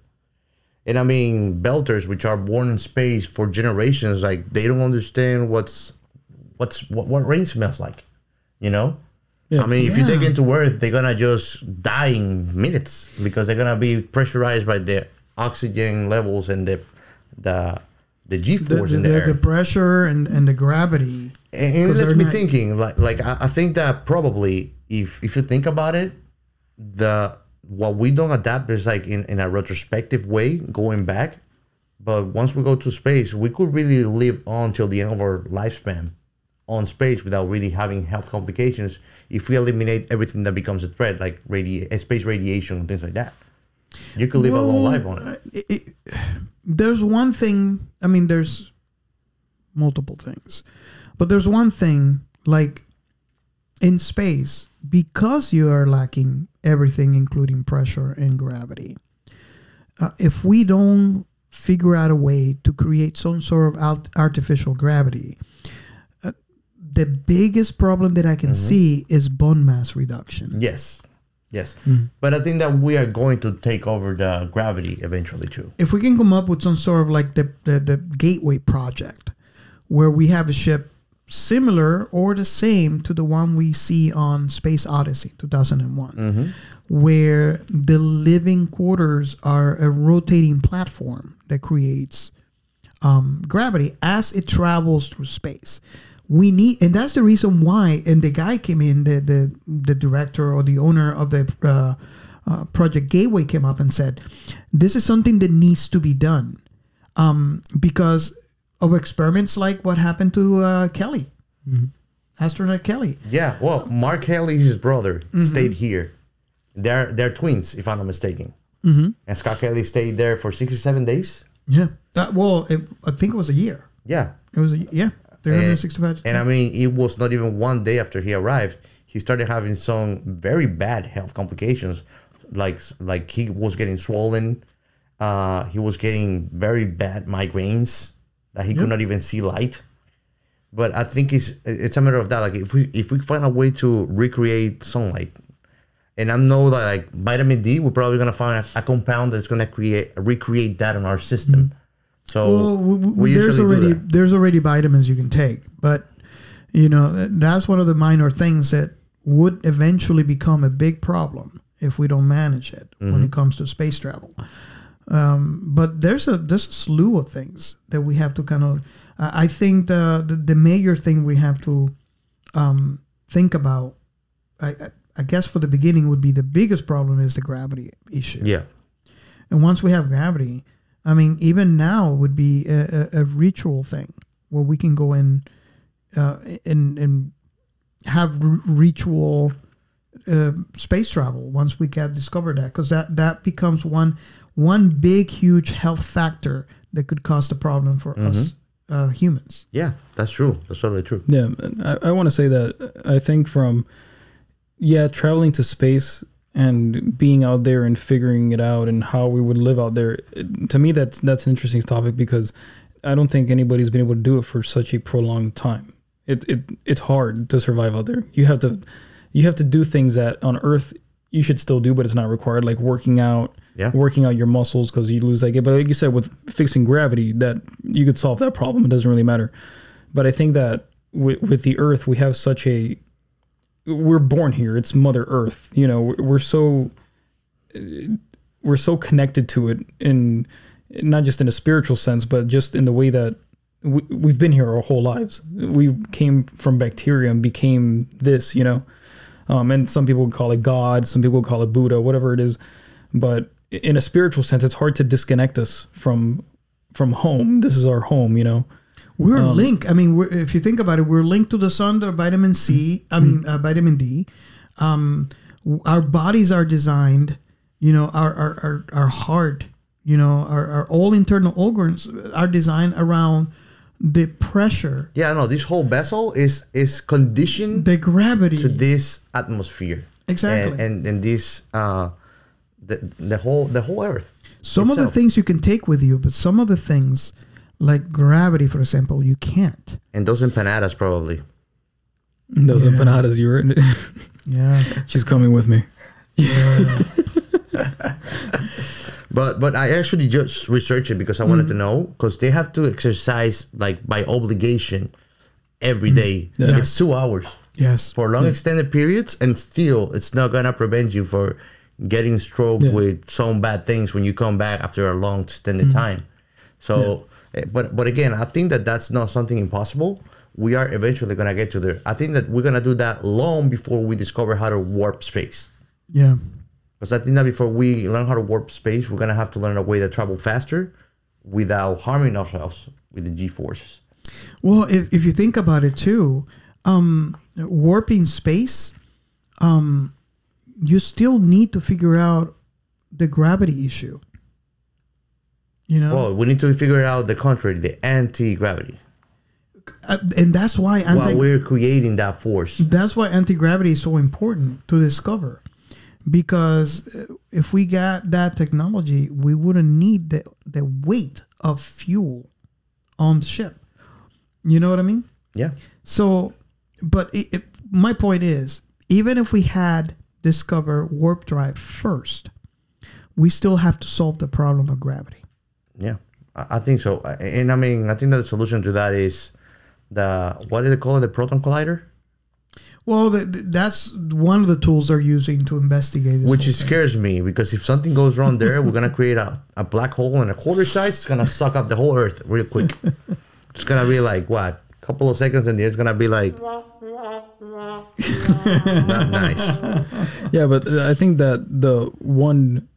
and i mean belters which are born in space for generations like they don't understand what's what's what, what rain smells like you know Yeah. I mean, if you take Yeah. it to Earth, they're gonna just die in minutes because they're gonna be pressurized by the oxygen levels and the the the G force in the, the, the pressure and, and the gravity. And, and 'Cause it gets they're me not- thinking, like, like I, I think that probably if if you think about it, the what we don't adapt is like in, in a retrospective way, going back. But once we go to space, we could really live on till the end of our lifespan on space without really having health complications if we eliminate everything that becomes a threat, like radi- space radiation and things like that. You could live a long life on it. it, it, there's one thing i mean there's multiple things but there's one thing like in space because you are lacking everything including pressure and gravity uh, if we don't figure out a way to create some sort of alt- artificial gravity uh, the biggest problem that i can see is bone mass reduction Yes. Yes. But I think that we are going to take over the gravity eventually too. if we can come up with some sort of like the, the, the gateway project where we have a ship similar or the same to the one we see on space odyssey 2001 where the living quarters are a rotating platform that creates um, gravity as it travels through space we need and that's the reason why and the guy came in the the, the director or the owner of the uh, uh, project gateway came up and said this is something that needs to be done um, because of experiments like what happened to uh, kelly astronaut kelly Yeah. Well, Mark Kelly's his brother stayed here. They're they're twins, if I'm not mistaken. Mm-hmm. And Scott Kelly stayed there for 67 days. yeah uh, well it, i think it was a year Yeah. it was a yeah 365. And I mean, it was not even one day after he arrived, he started having some very bad health complications, like like he was getting swollen, uh, he was getting very bad migraines that he could not even see light. But I think it's it's a matter of that. Like if we if we find a way to recreate sunlight, and I know that like vitamin D, we're probably gonna find a, a compound that's gonna create recreate that in our system. So well, we there's already there's already vitamins you can take, but you know that's one of the minor things that would eventually become a big problem if we don't manage it when Mm-hmm. it comes to space travel. Um, but there's a there's a slew of things that we have to kind of. I I think the, the the major thing we have to um, think about, I- I guess for the beginning would be the biggest problem is the gravity issue. Yeah. And once we have gravity, I mean, even now would be a, a, a ritual thing where we can go in uh, and and have r- ritual uh, space travel once we get discovered that because that that becomes one one big huge health factor that could cause a problem for us uh, humans. Yeah, that's true. That's totally true. Yeah, I, I want to say that I think from yeah, traveling to space and being out there and figuring it out and how we would live out there. To me, that's that's an interesting topic because I don't think anybody's been able to do it for such a prolonged time. It it it's hard to survive out there. You have to you have to do things that on Earth you should still do, but it's not required, like working out. Yeah. Working out your muscles because you lose like But like you said, with fixing gravity, that you could solve that problem. It doesn't really matter. But I think that with, with the Earth, we have such a we're born here. It's Mother Earth. You know, we're- so we're so connected to it in not just in a spiritual sense, but just in the way that we, we've been here our whole lives. We came from bacteria and became this. You know, um, and some people would call it God, some people would call it Buddha, whatever it is. But in a spiritual sense, it's hard to disconnect us from from home. This is our home. You know. We're linked. I mean, we're, if you think about it, we're linked to the sun, to vitamin C. I mean, uh, vitamin D. Um, our bodies are designed. You know, our our our, our heart. You know, our, our all internal organs are designed around the pressure, Yeah, no, this whole vessel is is conditioned the gravity. to this atmosphere. Exactly. And and, and this uh the, the whole the whole earth. some of the things you can take with you, but some of the things, like gravity, for example, you can't. And those empanadas probably. Those empanadas, you were. [LAUGHS] Yeah. [LAUGHS] She's coming with me. Yeah. [LAUGHS] But but I actually just researched it because I wanted Mm. to know because they have to exercise like by obligation every day. Mm. Yes. It's two hours yes. for long extended periods, and still it's not gonna prevent you for getting stroked Yeah. with some bad things when you come back after a long extended time. So, but but again, I think that that's not something impossible. We are eventually gonna get to there. I think that we're gonna do that long before we discover how to warp space. Yeah. Because I think that before we learn how to warp space, we're gonna have to learn a way to travel faster without harming ourselves with the G forces. Well, if, if you think about it too, um, warping space, um, you still need to figure out the gravity issue. You know, Well, we need to figure out the contrary, the anti-gravity. Uh, and that's why anti- While we're creating that force. that's why anti gravity is so important to discover, because uh, if we got that technology, we wouldn't need the the weight of fuel on the ship. You know what I mean? Yeah. So, but it, it, my point is, even if we had discover warp drive first, we still have to solve the problem of gravity. Yeah. I I think so. And I mean, I think that the solution to that is the, what do they call it? The proton collider? Well, the, the- that's one of the tools they're using to investigate this. Which whole is thing. scares me because if something goes wrong there, we're gonna create a, a black hole in a quarter size. It's gonna suck up the whole Earth real quick. it's gonna be like what, a couple of seconds, and it's gonna be like not nice. Yeah, but uh, I think that the one,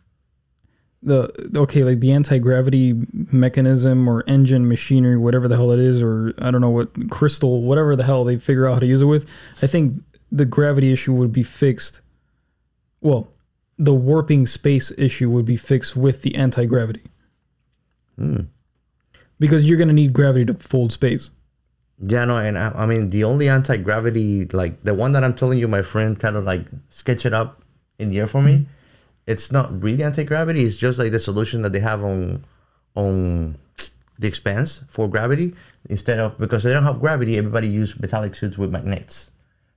the okay, like the anti gravity mechanism or engine machinery, whatever the hell it is, or I don't know what crystal, whatever the hell they figure out how to use it with. I think the gravity issue would be fixed. Well, the warping space issue would be fixed with the anti gravity. Hmm. Because you're going to need gravity to fold space. Yeah, no, and I, I mean the only anti gravity, like the one that I'm telling you, my friend kind of like sketch it up in the air for me. It's not really anti gravity. It's just like the solution that they have on on the Expanse for gravity instead of because they don't have gravity. Everybody use metallic suits with magnets,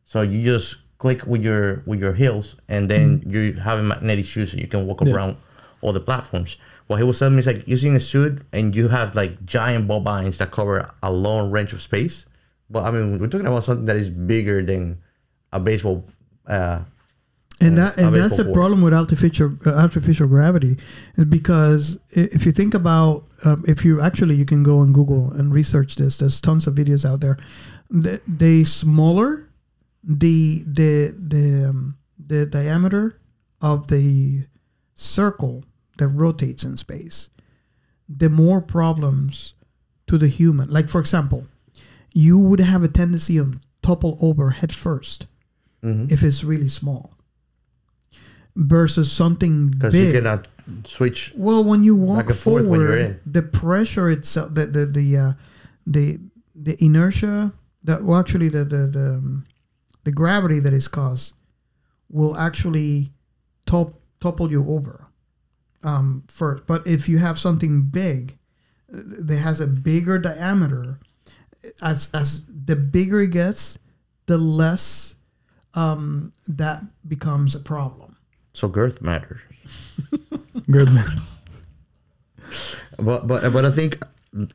so you just click with your with your heels, and then you have a magnetic shoes, so you can walk around all the platforms. What he was telling me is like using a suit and you have like giant bobines that cover a long range of space. But I mean, we're talking about something that is bigger than a baseball. Uh, and that and that's the problem with artificial uh, artificial gravity because if you think about um, if you actually you can go on google and research this. There's tons of videos out there. The, the smaller the the the um, the diameter of the circle that rotates in space the more problems to the human. Like for example you would have a tendency of topple over head 1st if it's really small versus something because you cannot switch. well, when you walk back and when you're forward, the pressure itself, the the the uh, the, the inertia, that well, actually the the the, um, the gravity that is caused will actually top, topple you over um, first. But if you have something big uh, that has a bigger diameter, as as the bigger it gets, the less um, that becomes a problem. So girth matters. [LAUGHS] Good man. But but but I think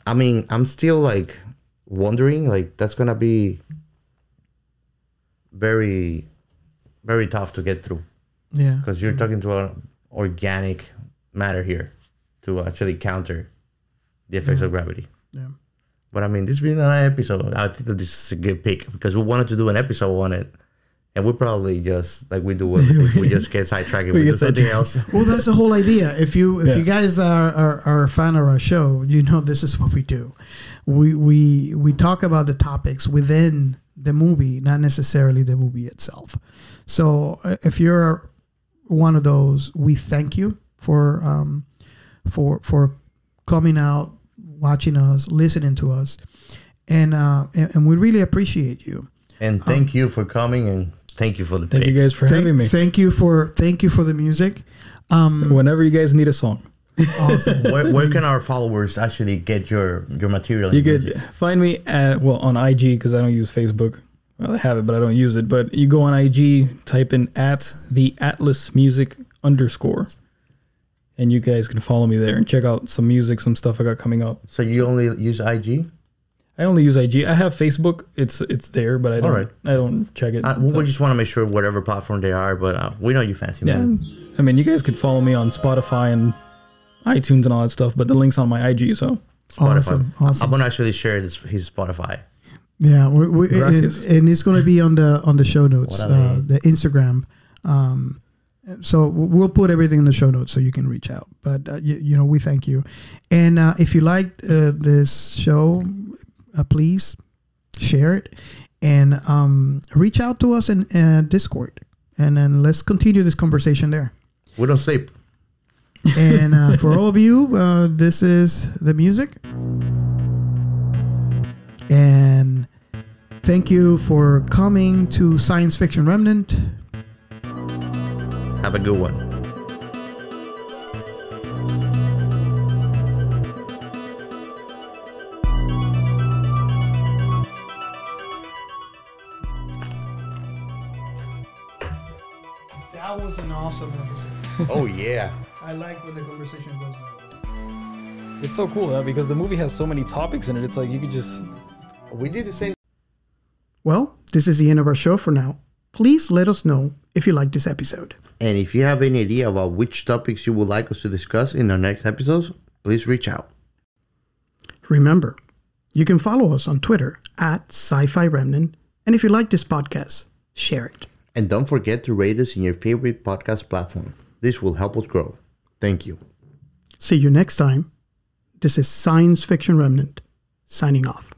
I mean I'm still like wondering like that's gonna be very very tough to get through Yeah. because you're talking to an organic matter here to actually counter the effects of gravity. Yeah. But I mean, this being an episode, I think that this is a good pick because we wanted to do an episode on it, and we probably just like we do [LAUGHS] everything, we just get sidetracked and we, We do get something sidetracked. else. Well, that's the whole idea. If you if Yeah. you guys are, are are a fan of our show, you know this is what we do. We we we talk about the topics within the movie, not necessarily the movie itself. So uh, if you're one of those, we thank you for um for for coming out, watching us, listening to us, and uh and, and we really appreciate you. And thank you for coming, and thank you for the Thank pick. you guys for Thank, having me. thank you for thank you for the music. Um, Whenever you guys need a song, awesome. [LAUGHS] where, where can our followers actually get your your material? you could music? find me at well on IG because I don't use Facebook. Well, I have it, but I don't use it. But you go on IG, type in at the Atlas Music underscore, and you guys can follow me there and check out some music, some stuff I got coming up. So you only use IG? I only use IG. I have Facebook. It's it's there, but I don't. Alright. I don't check it. Uh, So, we just want to make sure whatever platform they are, but uh, we know you fancy yeah, man. I mean, you guys could follow me on Spotify and iTunes and all that stuff, but the link's on my IG. So Spotify. Awesome, awesome. I'm gonna actually share this, his Spotify. Yeah, we, we, and, and it's going to be on the on the show notes, uh, the Instagram. Um, so we'll put everything in the show notes so you can reach out. But uh, you, you know, we thank you, and uh, if you liked uh, this show, uh, please share it and um, reach out to us in uh, Discord, and then let's continue this conversation there. We don't sleep. And uh, for all of you, uh, this is the music. And thank you for coming to Science Fiction Remnant. Have a good one. [LAUGHS] Oh yeah. I like when the conversation goes that way. it's so cool though, because the movie has so many topics in it. It's like you could just We did the same. Well, this is the end of our show for now. Please let us know if you like this episode. And if you have any idea about which topics you would like us to discuss in our next episodes, please reach out. Remember, you can follow us on Twitter at Sci Fi Remnant. And if you like this podcast, share it. And don't forget to rate us in your favorite podcast platform. This will help us grow. Thank you. See you next time. This is Science Fiction Remnant signing off.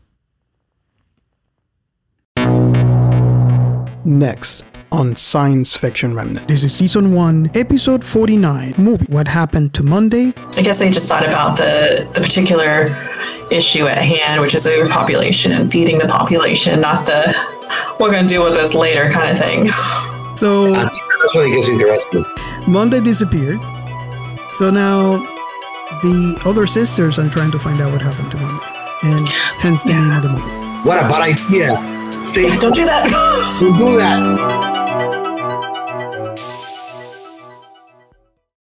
Next on Science Fiction Remnant. This is season 1, episode 49, movie What Happened to Monday I guess I just thought about the the particular issue at hand, which is overpopulation and feeding the population, not the we're going to deal with this later kind of thing. So uh, That's when it gets interesting. Monday disappeared. So now the other sisters are trying to find out what happened to Monday, and hence the name of the movie. What a bad idea. Stay. Don't do that. Don't do that.